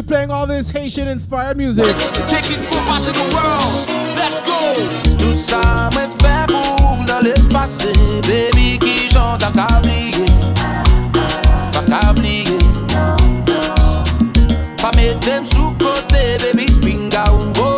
be playing all this Haitian inspired music. Take it from out the world. Let's go. Dans le passé, baby, qui j'en Pas mettre sous côté, baby, pinga ou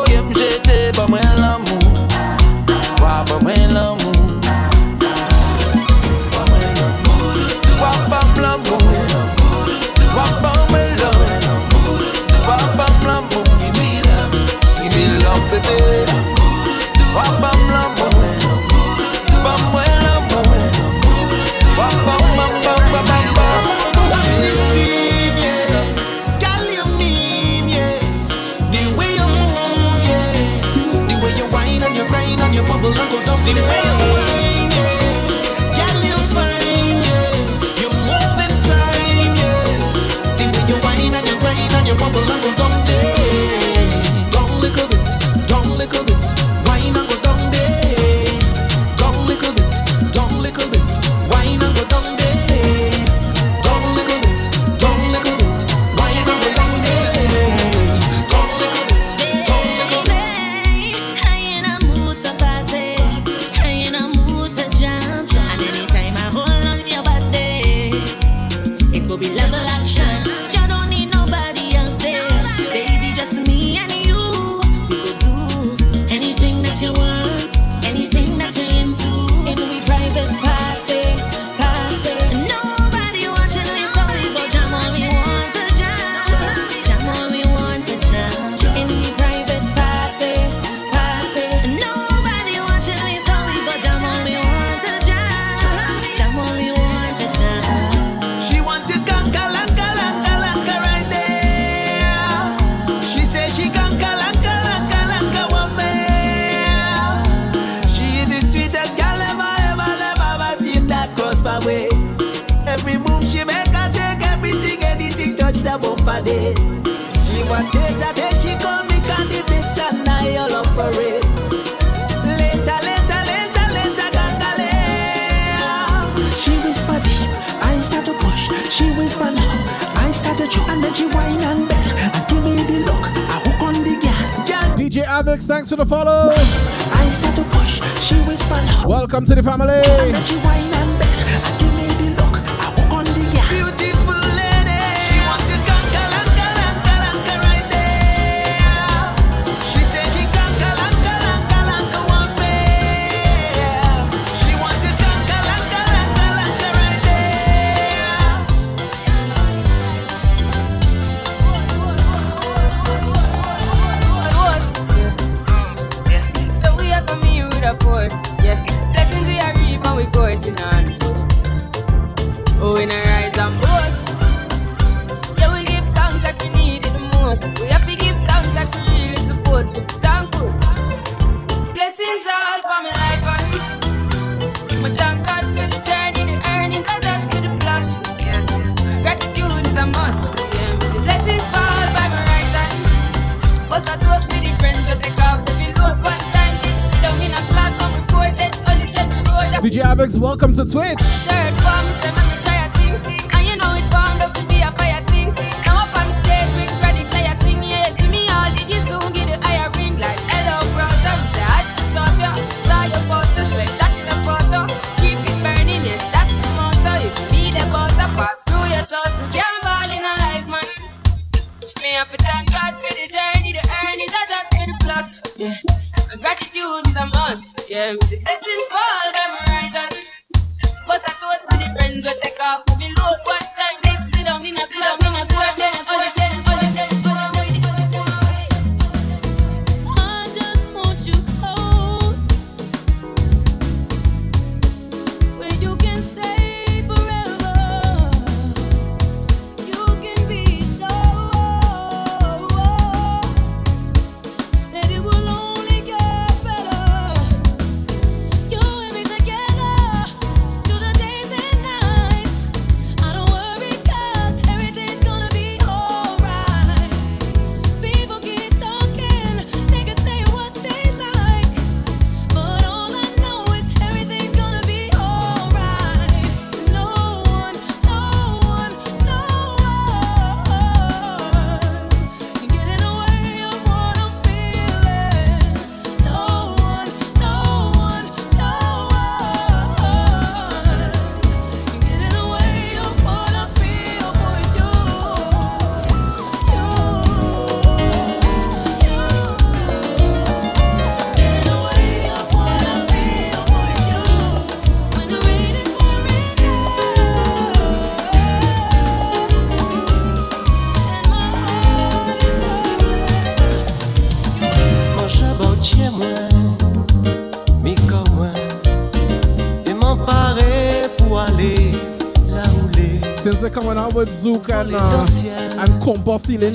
Zouk and, uh, and Compa feeling.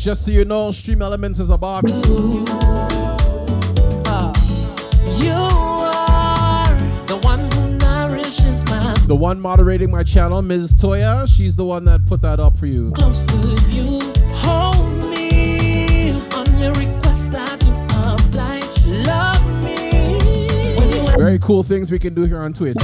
Just so you know, Stream Elements is a box. You are the one who nourishes my The one moderating my channel, Ms. Toya, she's the one that put that up for you. Close to you, hold me on your request. I do oblige. Love me. Very cool things we can do here on Twitch.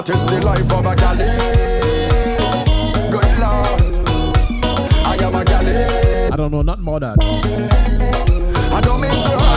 That is the life of a galley. I am a galley. I don't know, nothing more that. I don't mean to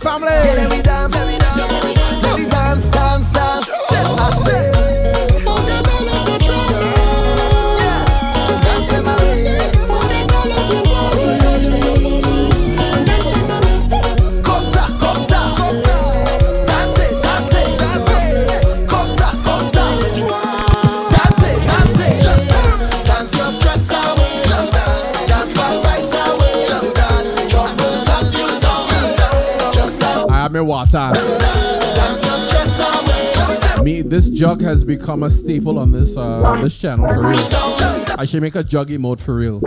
family. Me. Me, this jug has become a staple on this uh, this channel for real. I should make a jug emote for real.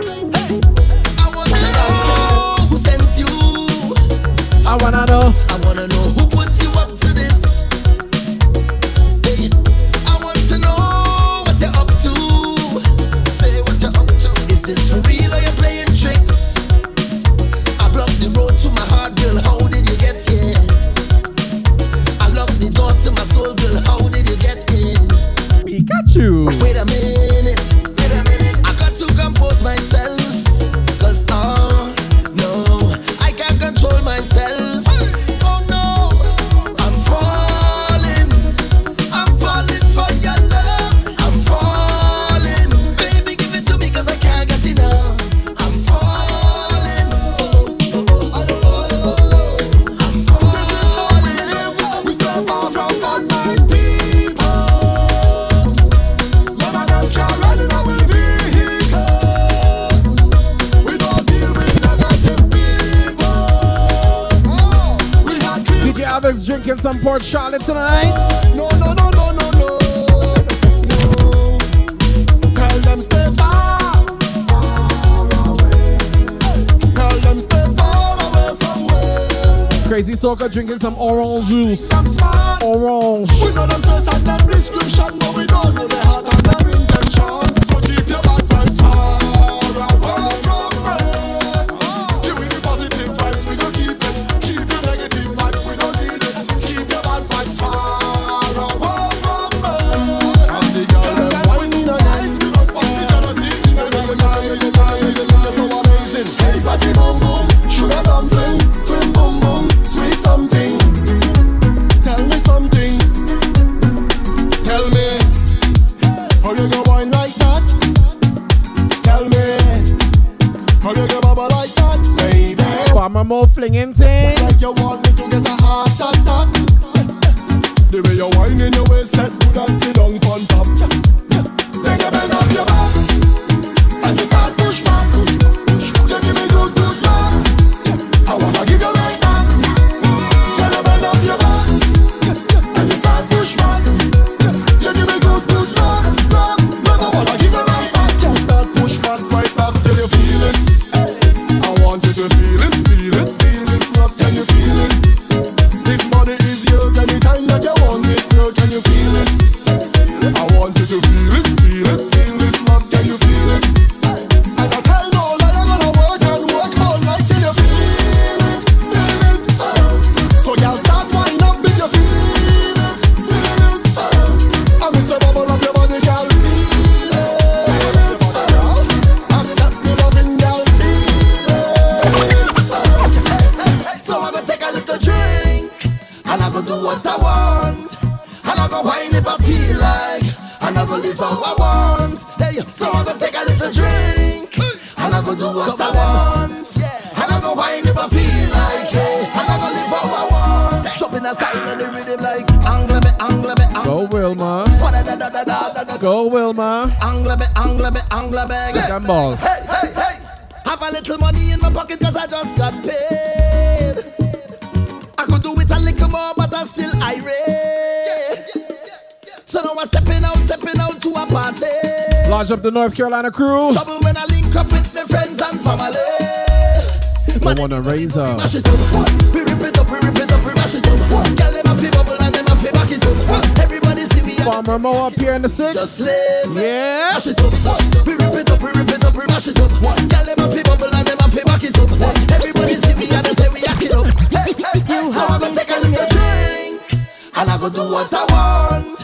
Some Port Charlotte tonight. No, no, no, no, no, no. No. Tell them stay far, far away. Tell them stay far away from where. Crazy soccer drinking some orange juice. Orange. We know them face and them description, do what I want. And I go wine if I feel like. And I go live how I want. Hey, so I go take a little drink. And I go do what I want. And I go wine if I feel like. Hey, And I go live how I want. In a style and the rhythm like Angle me, angle me, angle Go Wilma. Go Wilma. Angle me, angle me, angle me Second ball. Hey, hey, hey. Have a little money in my pocket cause I just got paid So now I'm stepping out, stepping out to a party. Launch up the North Carolina crew. Trouble when I link up with my friends and family. I want a razor. Mash it up, we rip it up, we rip it up, we mash it up. Girl, them a fi bubble and them a fi back it up. Everybody see me Farmer Mo up here in the six. just live. Yeah. Mash it up, we rip it up, we rip it up, we mash it up. Girl, them a fi bubble and them a fi back it up. Everybody see me and they say we hack it up. Hey, hey, hey. So I go take a little drink and I go do what I want.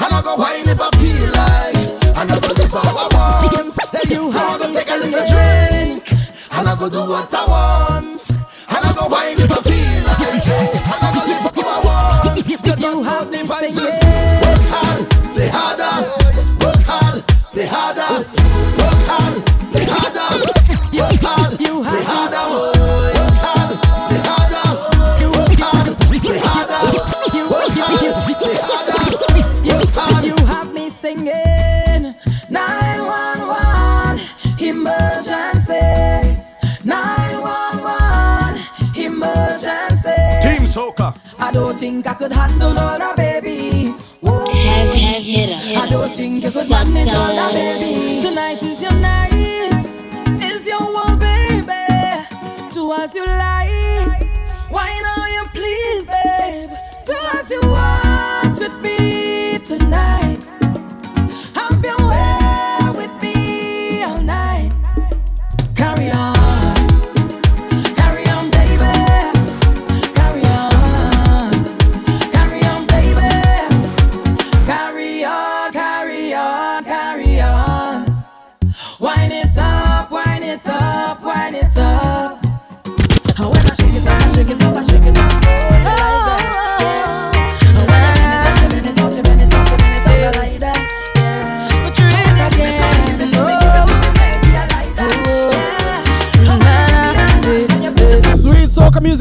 And I go wine if I feel like. And I go live how I want. Hey, so I go take a little drink. And I go do what I want. And I go wine if I feel like. And I go live how I want. You don't know the vibes I don't think I could handle all that, baby. Whoa. I don't think you could manage all that, baby. Tonight is your night, it's your world, baby. Do as you like,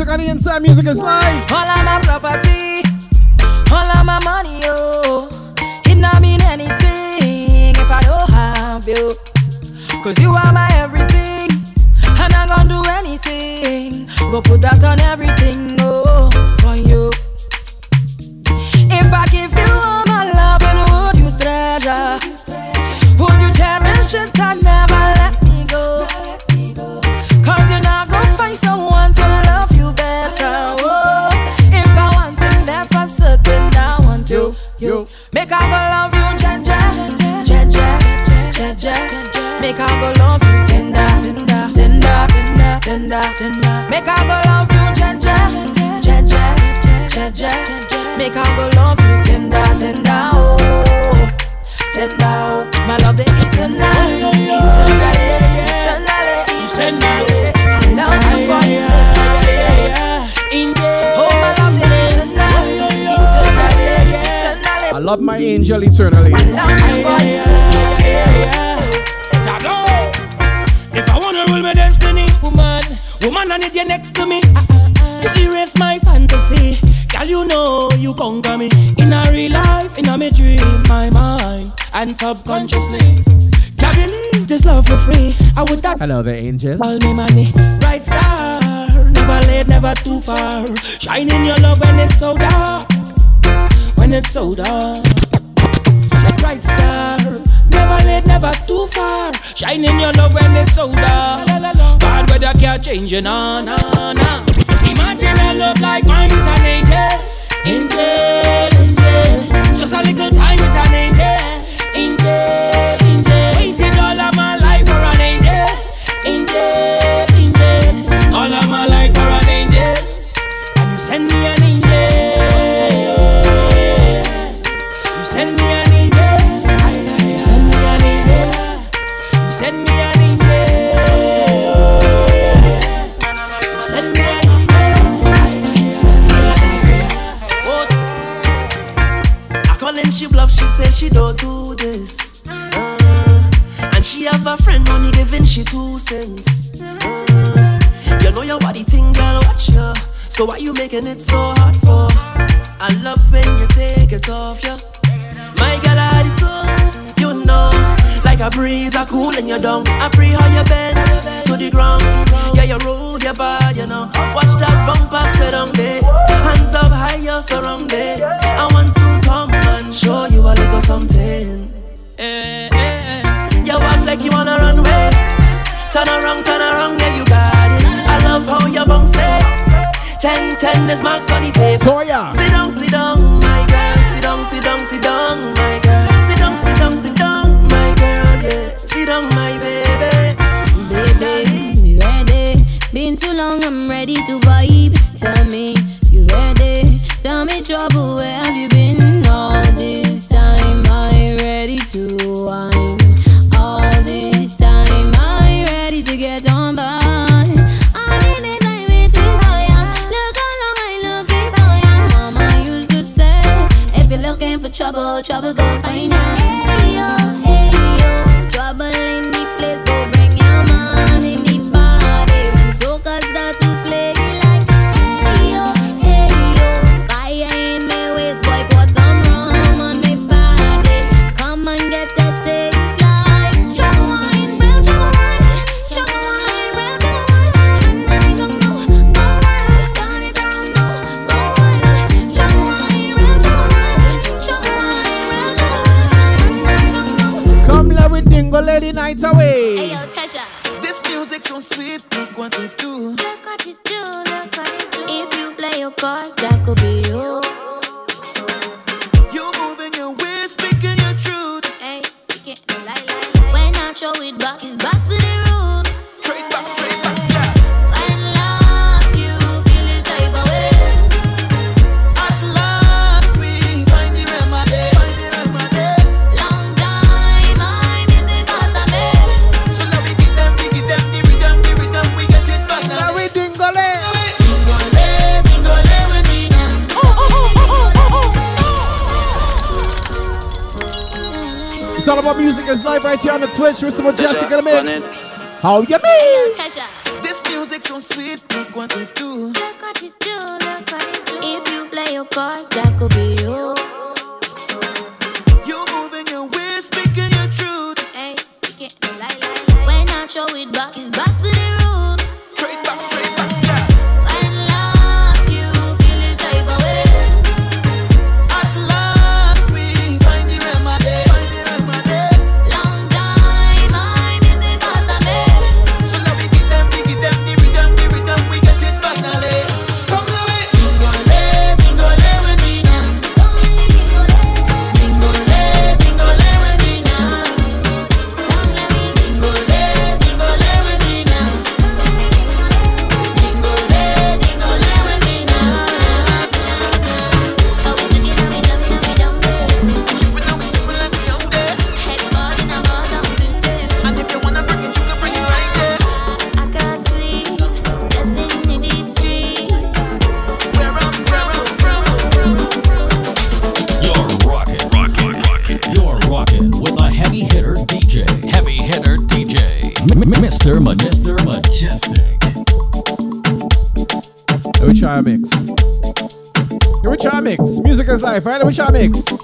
on the inside, music is live. All of my property, all of my money, oh. It not mean anything if I don't have you. Cause you are my everything, and I'm gonna do anything. Go put that on everything, Jaja. Make I go love you, tender, tender, oh, tender, oh. My love, the eternal, eternally, eternally. You send me, I love you for eternally. In oh, my love, the eternal, eternally, eternally. I love my angel eternally. Jado. If I wanna rule my destiny, woman, woman, I need you next to me. And subconsciously. Can't believe this love for free. I would that Hello there, angel. call me money, bright star, never late, never too far. Shining your love when it's so dark, when it's so dark. Bright star, never late, never too far. Shining your love when it's so dark. Bad weather can't change you, nah, nah, nah. Imagine a love like mine with an angel, angel, angel. Just a little time with an angel, she don't do she have a friend only giving she two cents. Uh, you know your body thing, girl, watch ya. So why you making it so hard for? I love when you take it off, yeah. My girl, I the tools, you know. Like a breeze, I cool and you down. I pray how you bend to the ground. Yeah, you roll your body, you know. Watch that bumper sit on there. Hands up high, you're surrounded. I want to come and show you a little something. Eh, eh, eh. You act like you wanna run away. Turn around, turn around, yeah, you got it. I love how you bounce it. Ten, ten is marks on the paper. Toya. Sit down, sit down, my girl. Sit down, sit down, sit down, my girl. Sit down, sit down, sit down, my girl. Yeah, sit down, my baby. Baby, me ready. Been too long, I'm ready to vibe. Tell me, you ready? Tell me, trouble, where trouble, trouble go find ya. right here on the Twitch, Mr. Mejustik in the mix. How you mean? This music's so sweet, look what you do. Look what you do, look what you do. If you play your cards, that could be Comics.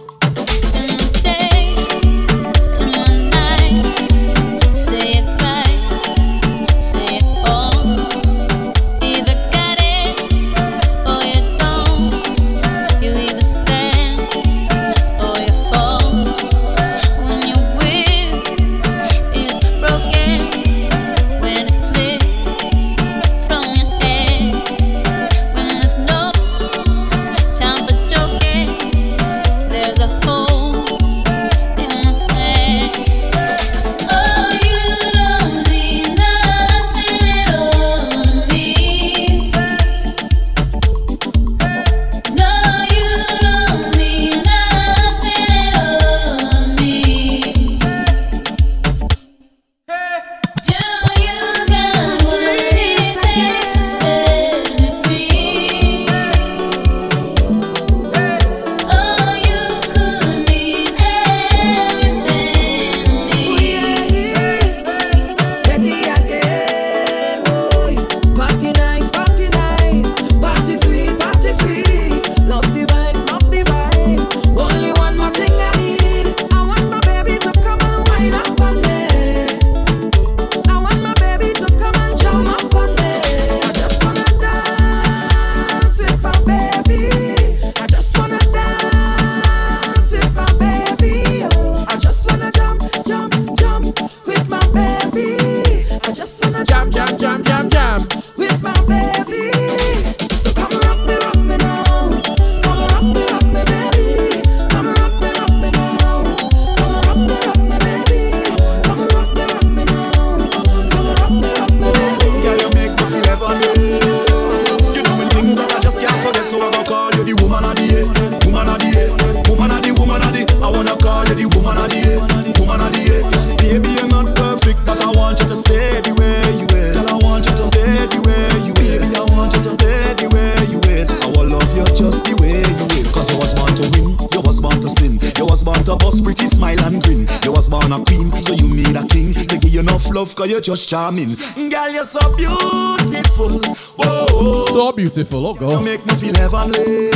just charming. Girl, you're so beautiful. Whoa. So beautiful, oh God. You make me feel heavenly.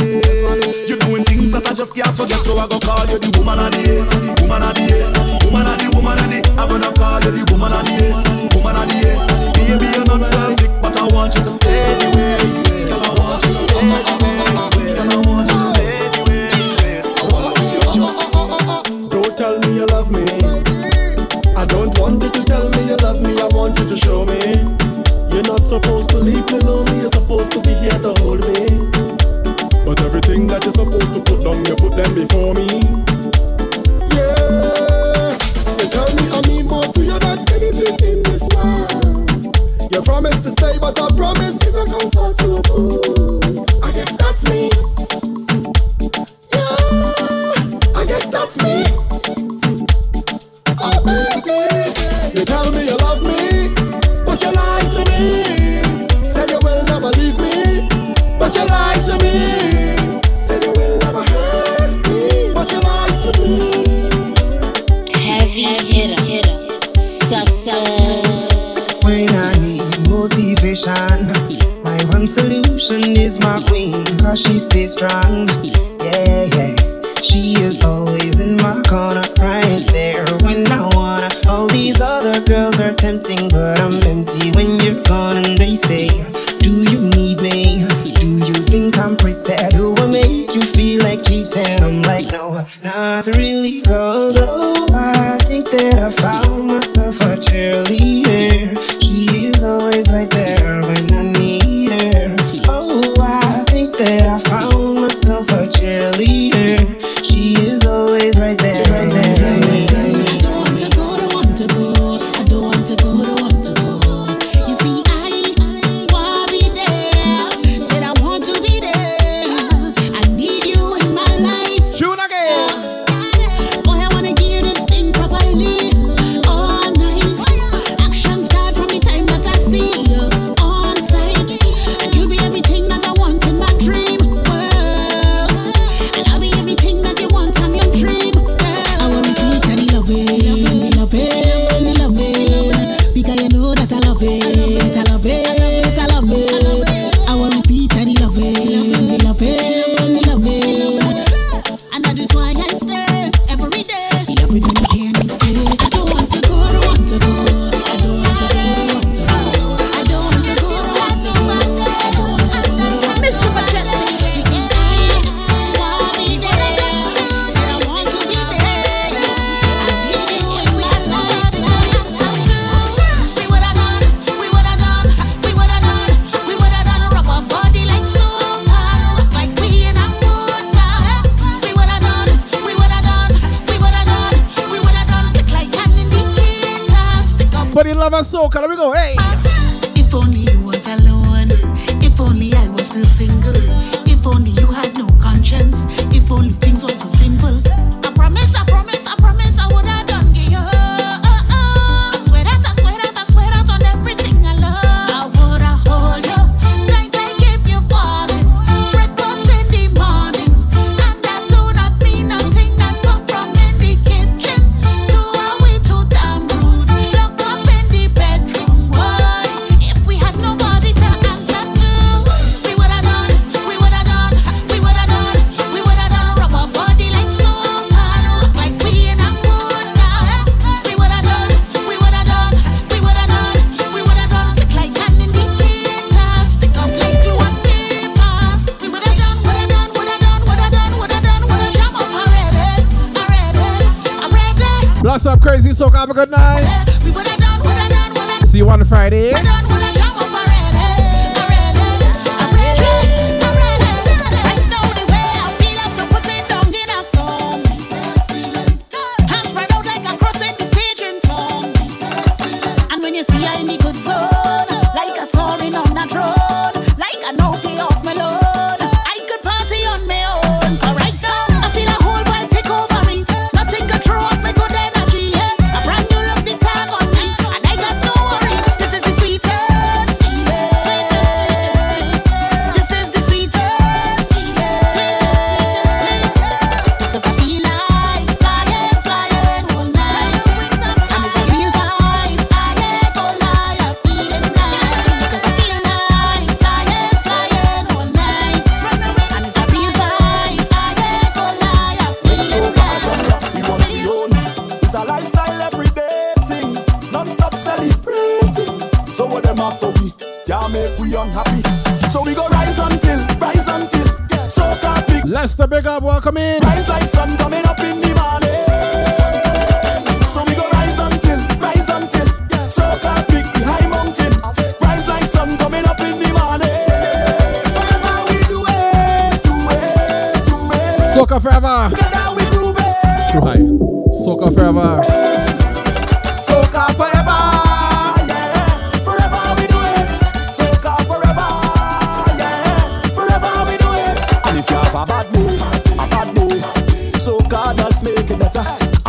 You're doing things that I just can't forget, so I go call you the woman of the year, woman of the year, woman of the woman of the. I'm gonna call you the woman of the year, woman of the year. Baby, you're not perfect, but I want you to stay the way. I want you to stay the way. show me. You're not supposed to leave me lonely, you're supposed to be here to hold me. But everything that you're supposed to put down, you put them before me.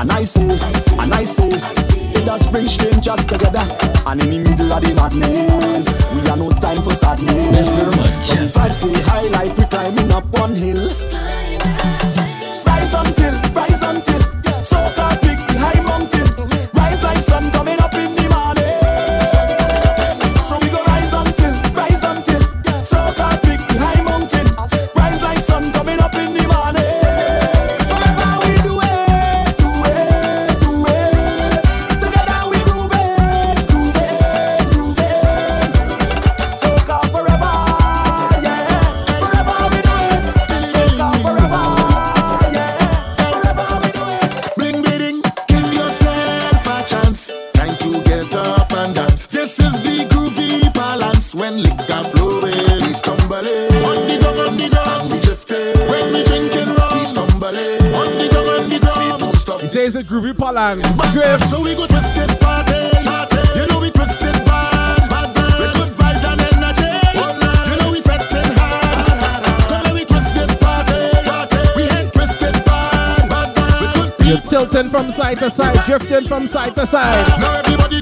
And I say, and I say, it does bring strangers together. And in the middle of the madness, we are no time for sadness. Mr. Mejustik. Vibes stay high like we climbing up one hill. Rise until, rise until. Groovy Palance. So we go party. You know we twisted bad. bad, bad. With good vibes and energy. You know we fetting hard. Come let me twist this party. We head twisted bad. bad, bad. With good people. You're tilting from side to side, drifting from side to side. Now everybody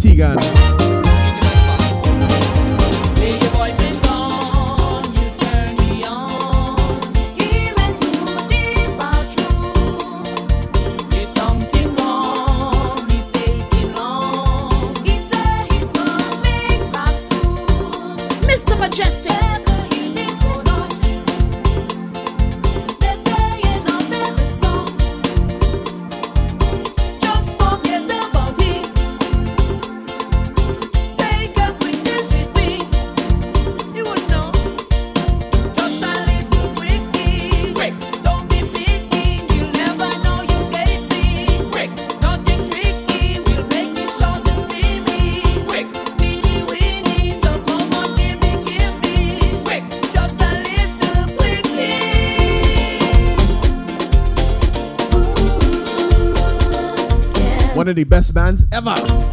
sigan. the best bands ever.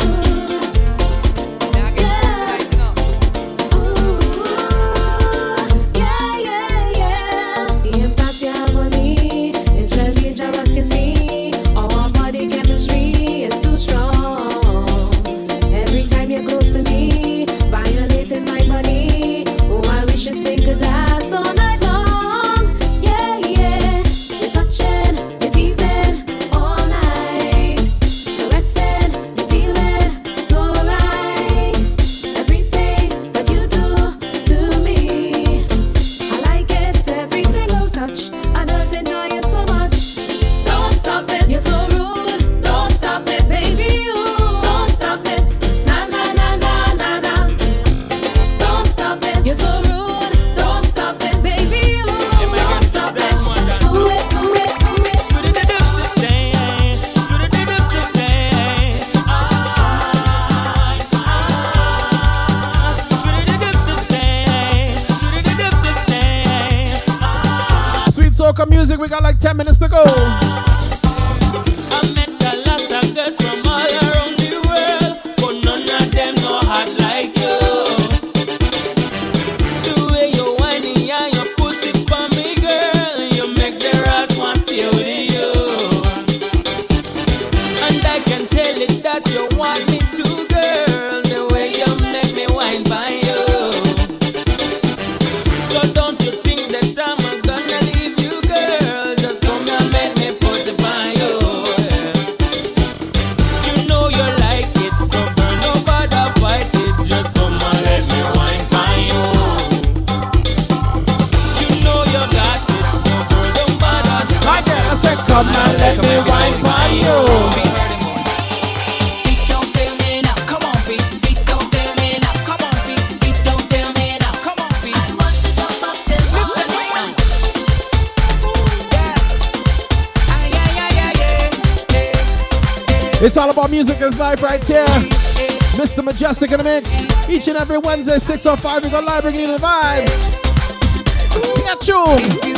every Wednesday, 6 or 5. We got live bringing the vibes. Catch you.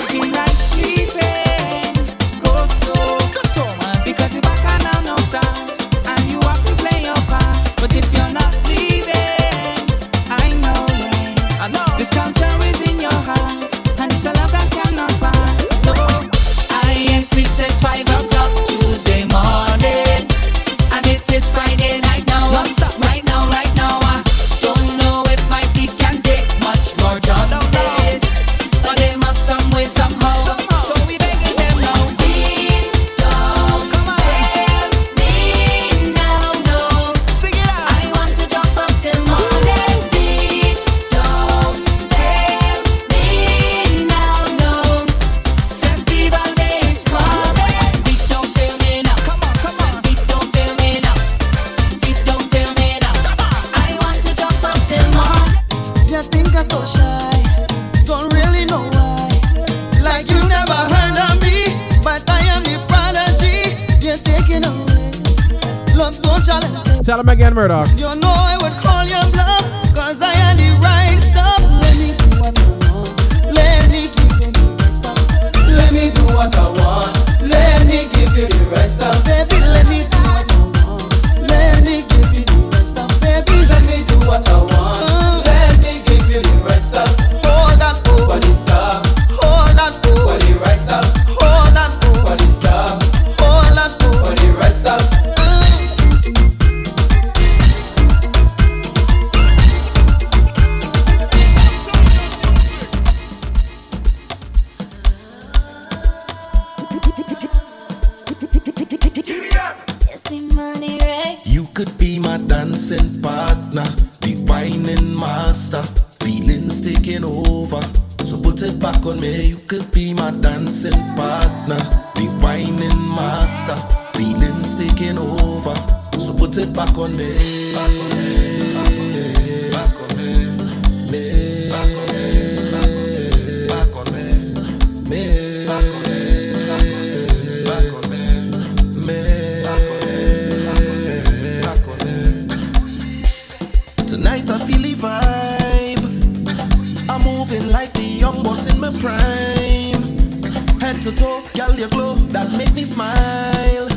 glow that make me smile.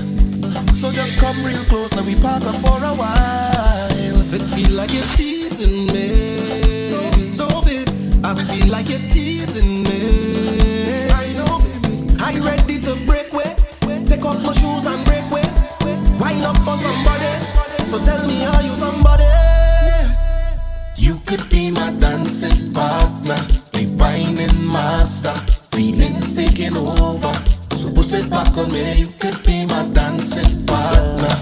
So just come real close, now we park up for a while. It feel like you're teasing me. No, no, babe. I feel like you're teasing me. I know, baby. I ready to break away? Take off my shoes and break away. Wind up on somebody. So tell me, are you somebody? You could be my dancing partner, divining master, feelings taking over dancing me, you could be my dancing partner.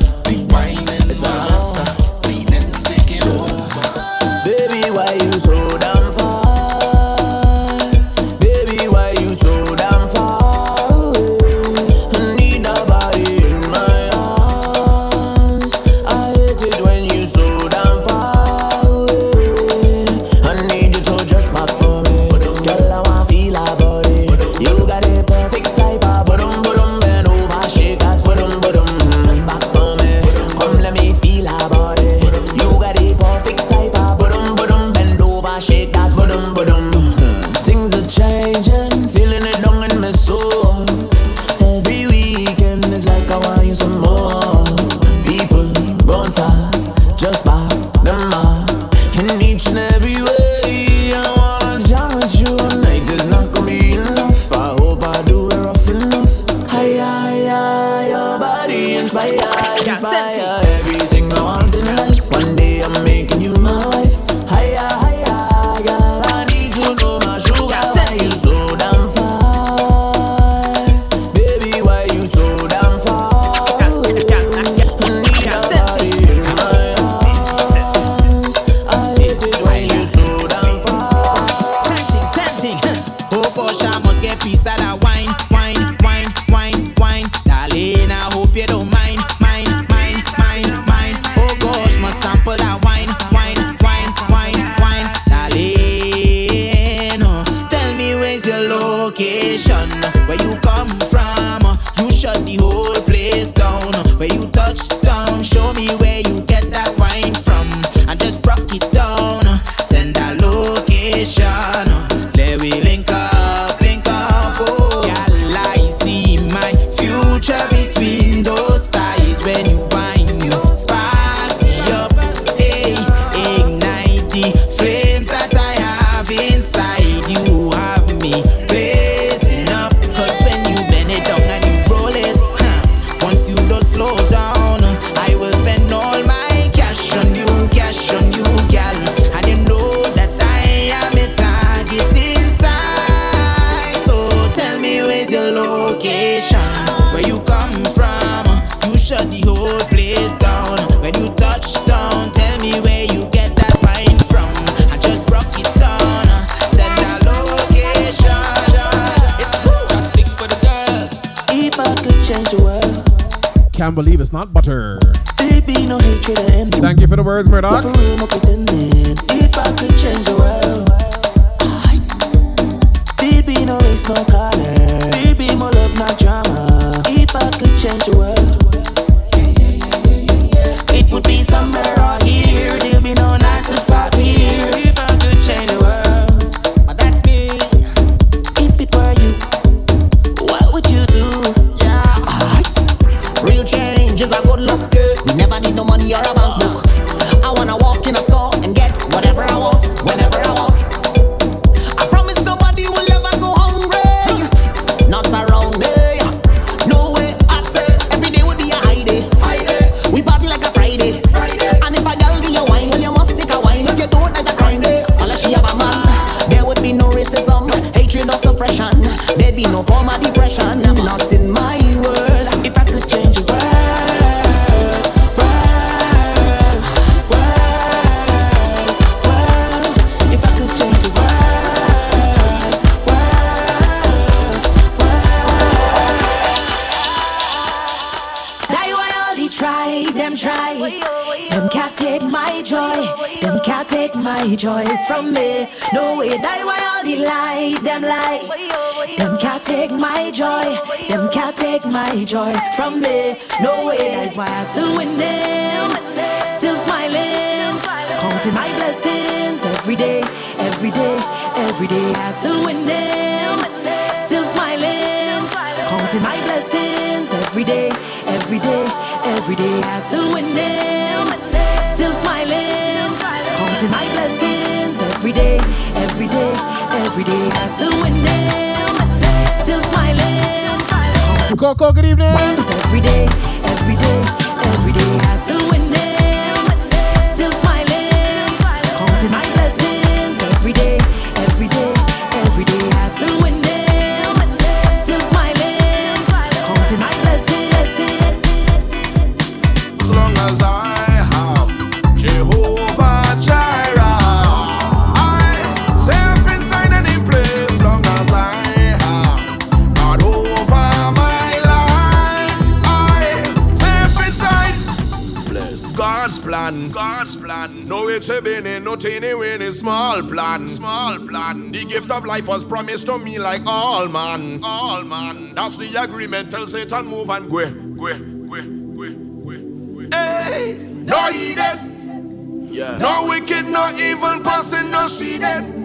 Plan, God's plan. No it's a beginning, no teeny weeny small plan, small plan. The gift of life was promised to me like all man, all man. That's the agreement. Tell Satan move and go, go, go. Go, go. Hey, no heathen. Yeah. No wicked, no evil person, no seeded.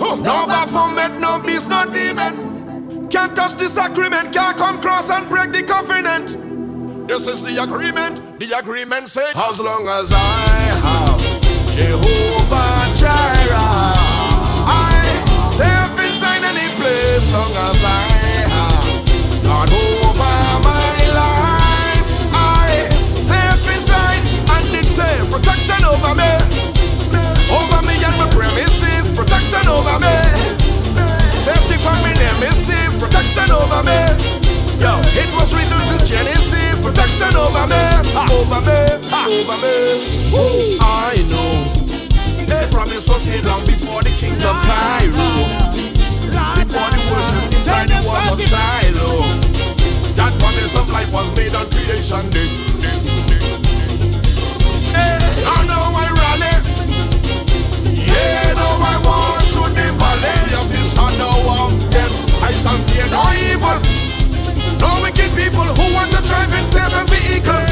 No Baphomet, no beast, no demon. Can't touch this agreement, can't come cross and break the covenant. This is the agreement. The agreement says, as long as I have Jehovah Jireh, I safe inside any place. Long as I have God over my life, I safe inside and it say protection over me, over me and my premises. Protection over me, safety from me nemesis. Protection over me. Yo, it was written since Genesis. Protection over me, ah, over me, ah, over me. Woo. I know. The promise was made long before the kings of Cairo. Before the worship inside the walls of Shiloh. That promise of life was made on creation day. Hey, I know I. Yeah, now I walk through the valley of the shadow of death. I shall fear no evil. No wicked people who want to drive in seven vehicle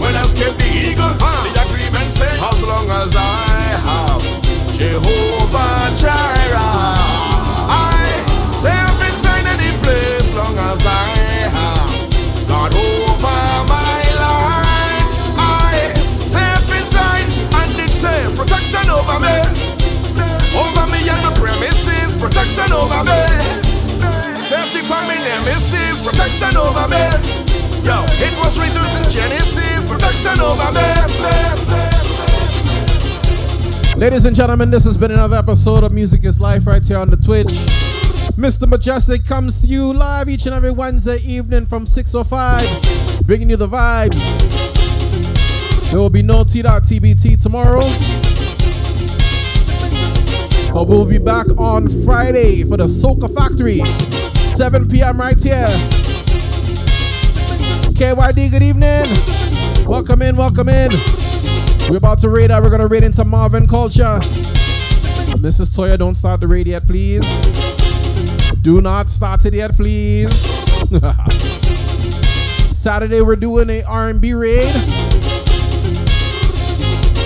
will escape the eagle. The agreement says, as long as I have Jehovah Jireh, I safe inside any place. Long as I have God over my life, I safe inside and it say protection over me, over me and my premises. Protection over me. Nemesis, protection over. Yo, it was written since Genesis, protection over. Ladies and gentlemen, this has been another episode of Music is Life right here on the Twitch. Mr. Mejustik comes to you live each and every Wednesday evening from 6.05, bringing you the vibes. There will be no T.TBT tomorrow. But we'll be back on Friday for the Soca Factory, 7 p.m. right here. KYD, good evening. Welcome in, welcome in. We're about to raid out. We're going to raid into Marvin Culture. Mrs. Toya, don't start the raid yet, please. Do not start it yet, please. Saturday, we're doing a R&B raid.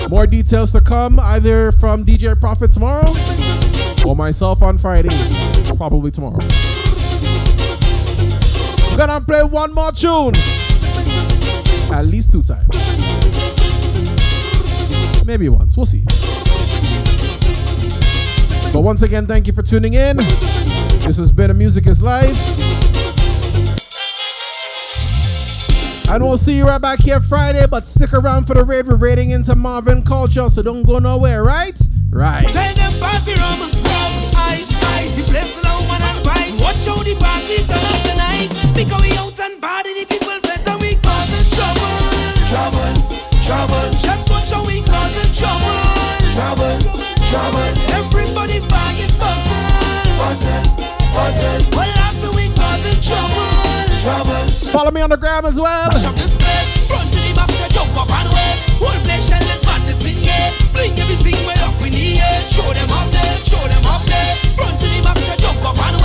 More details to come, either from DJ Prophet tomorrow or myself on Friday, probably tomorrow. Gonna play one more tune, at least two times, maybe once. We'll see. But once again, thank you for tuning in. This has been a Music is Life. And we'll see you right back here Friday, but stick around for the raid. We're raiding into Marvin Culture, so don't go nowhere, right? Right. Tell them the rum, rum, ice, ice. The right. Watch how the party we out and the people better. We causing trouble, trouble, trouble. Just watch how we causing trouble, trouble, trouble. Everybody we causing trouble, trouble. Follow me on the gram as well. Bring everything in. Show them up there, show them up there. Front to the back, jump up and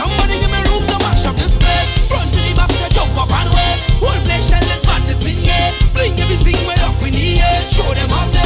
Show them up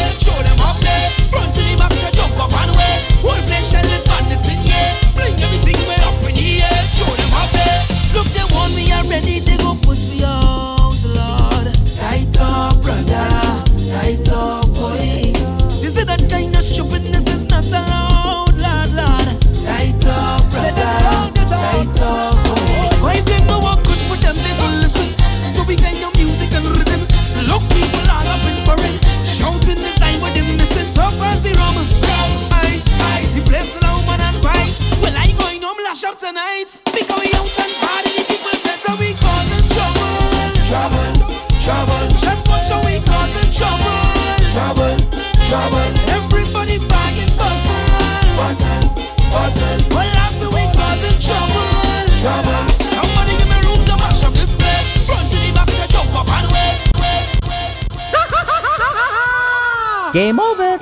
tonight. Because we out and party, people better we causing trouble. Trouble, trouble. Just for sure we causing trouble. Trouble, trouble. Everybody bagging and bustle. Bustle. Well, after we causing trouble. Trouble. Somebody give me room to mash up this place. Front to the back, jump up and. Game over.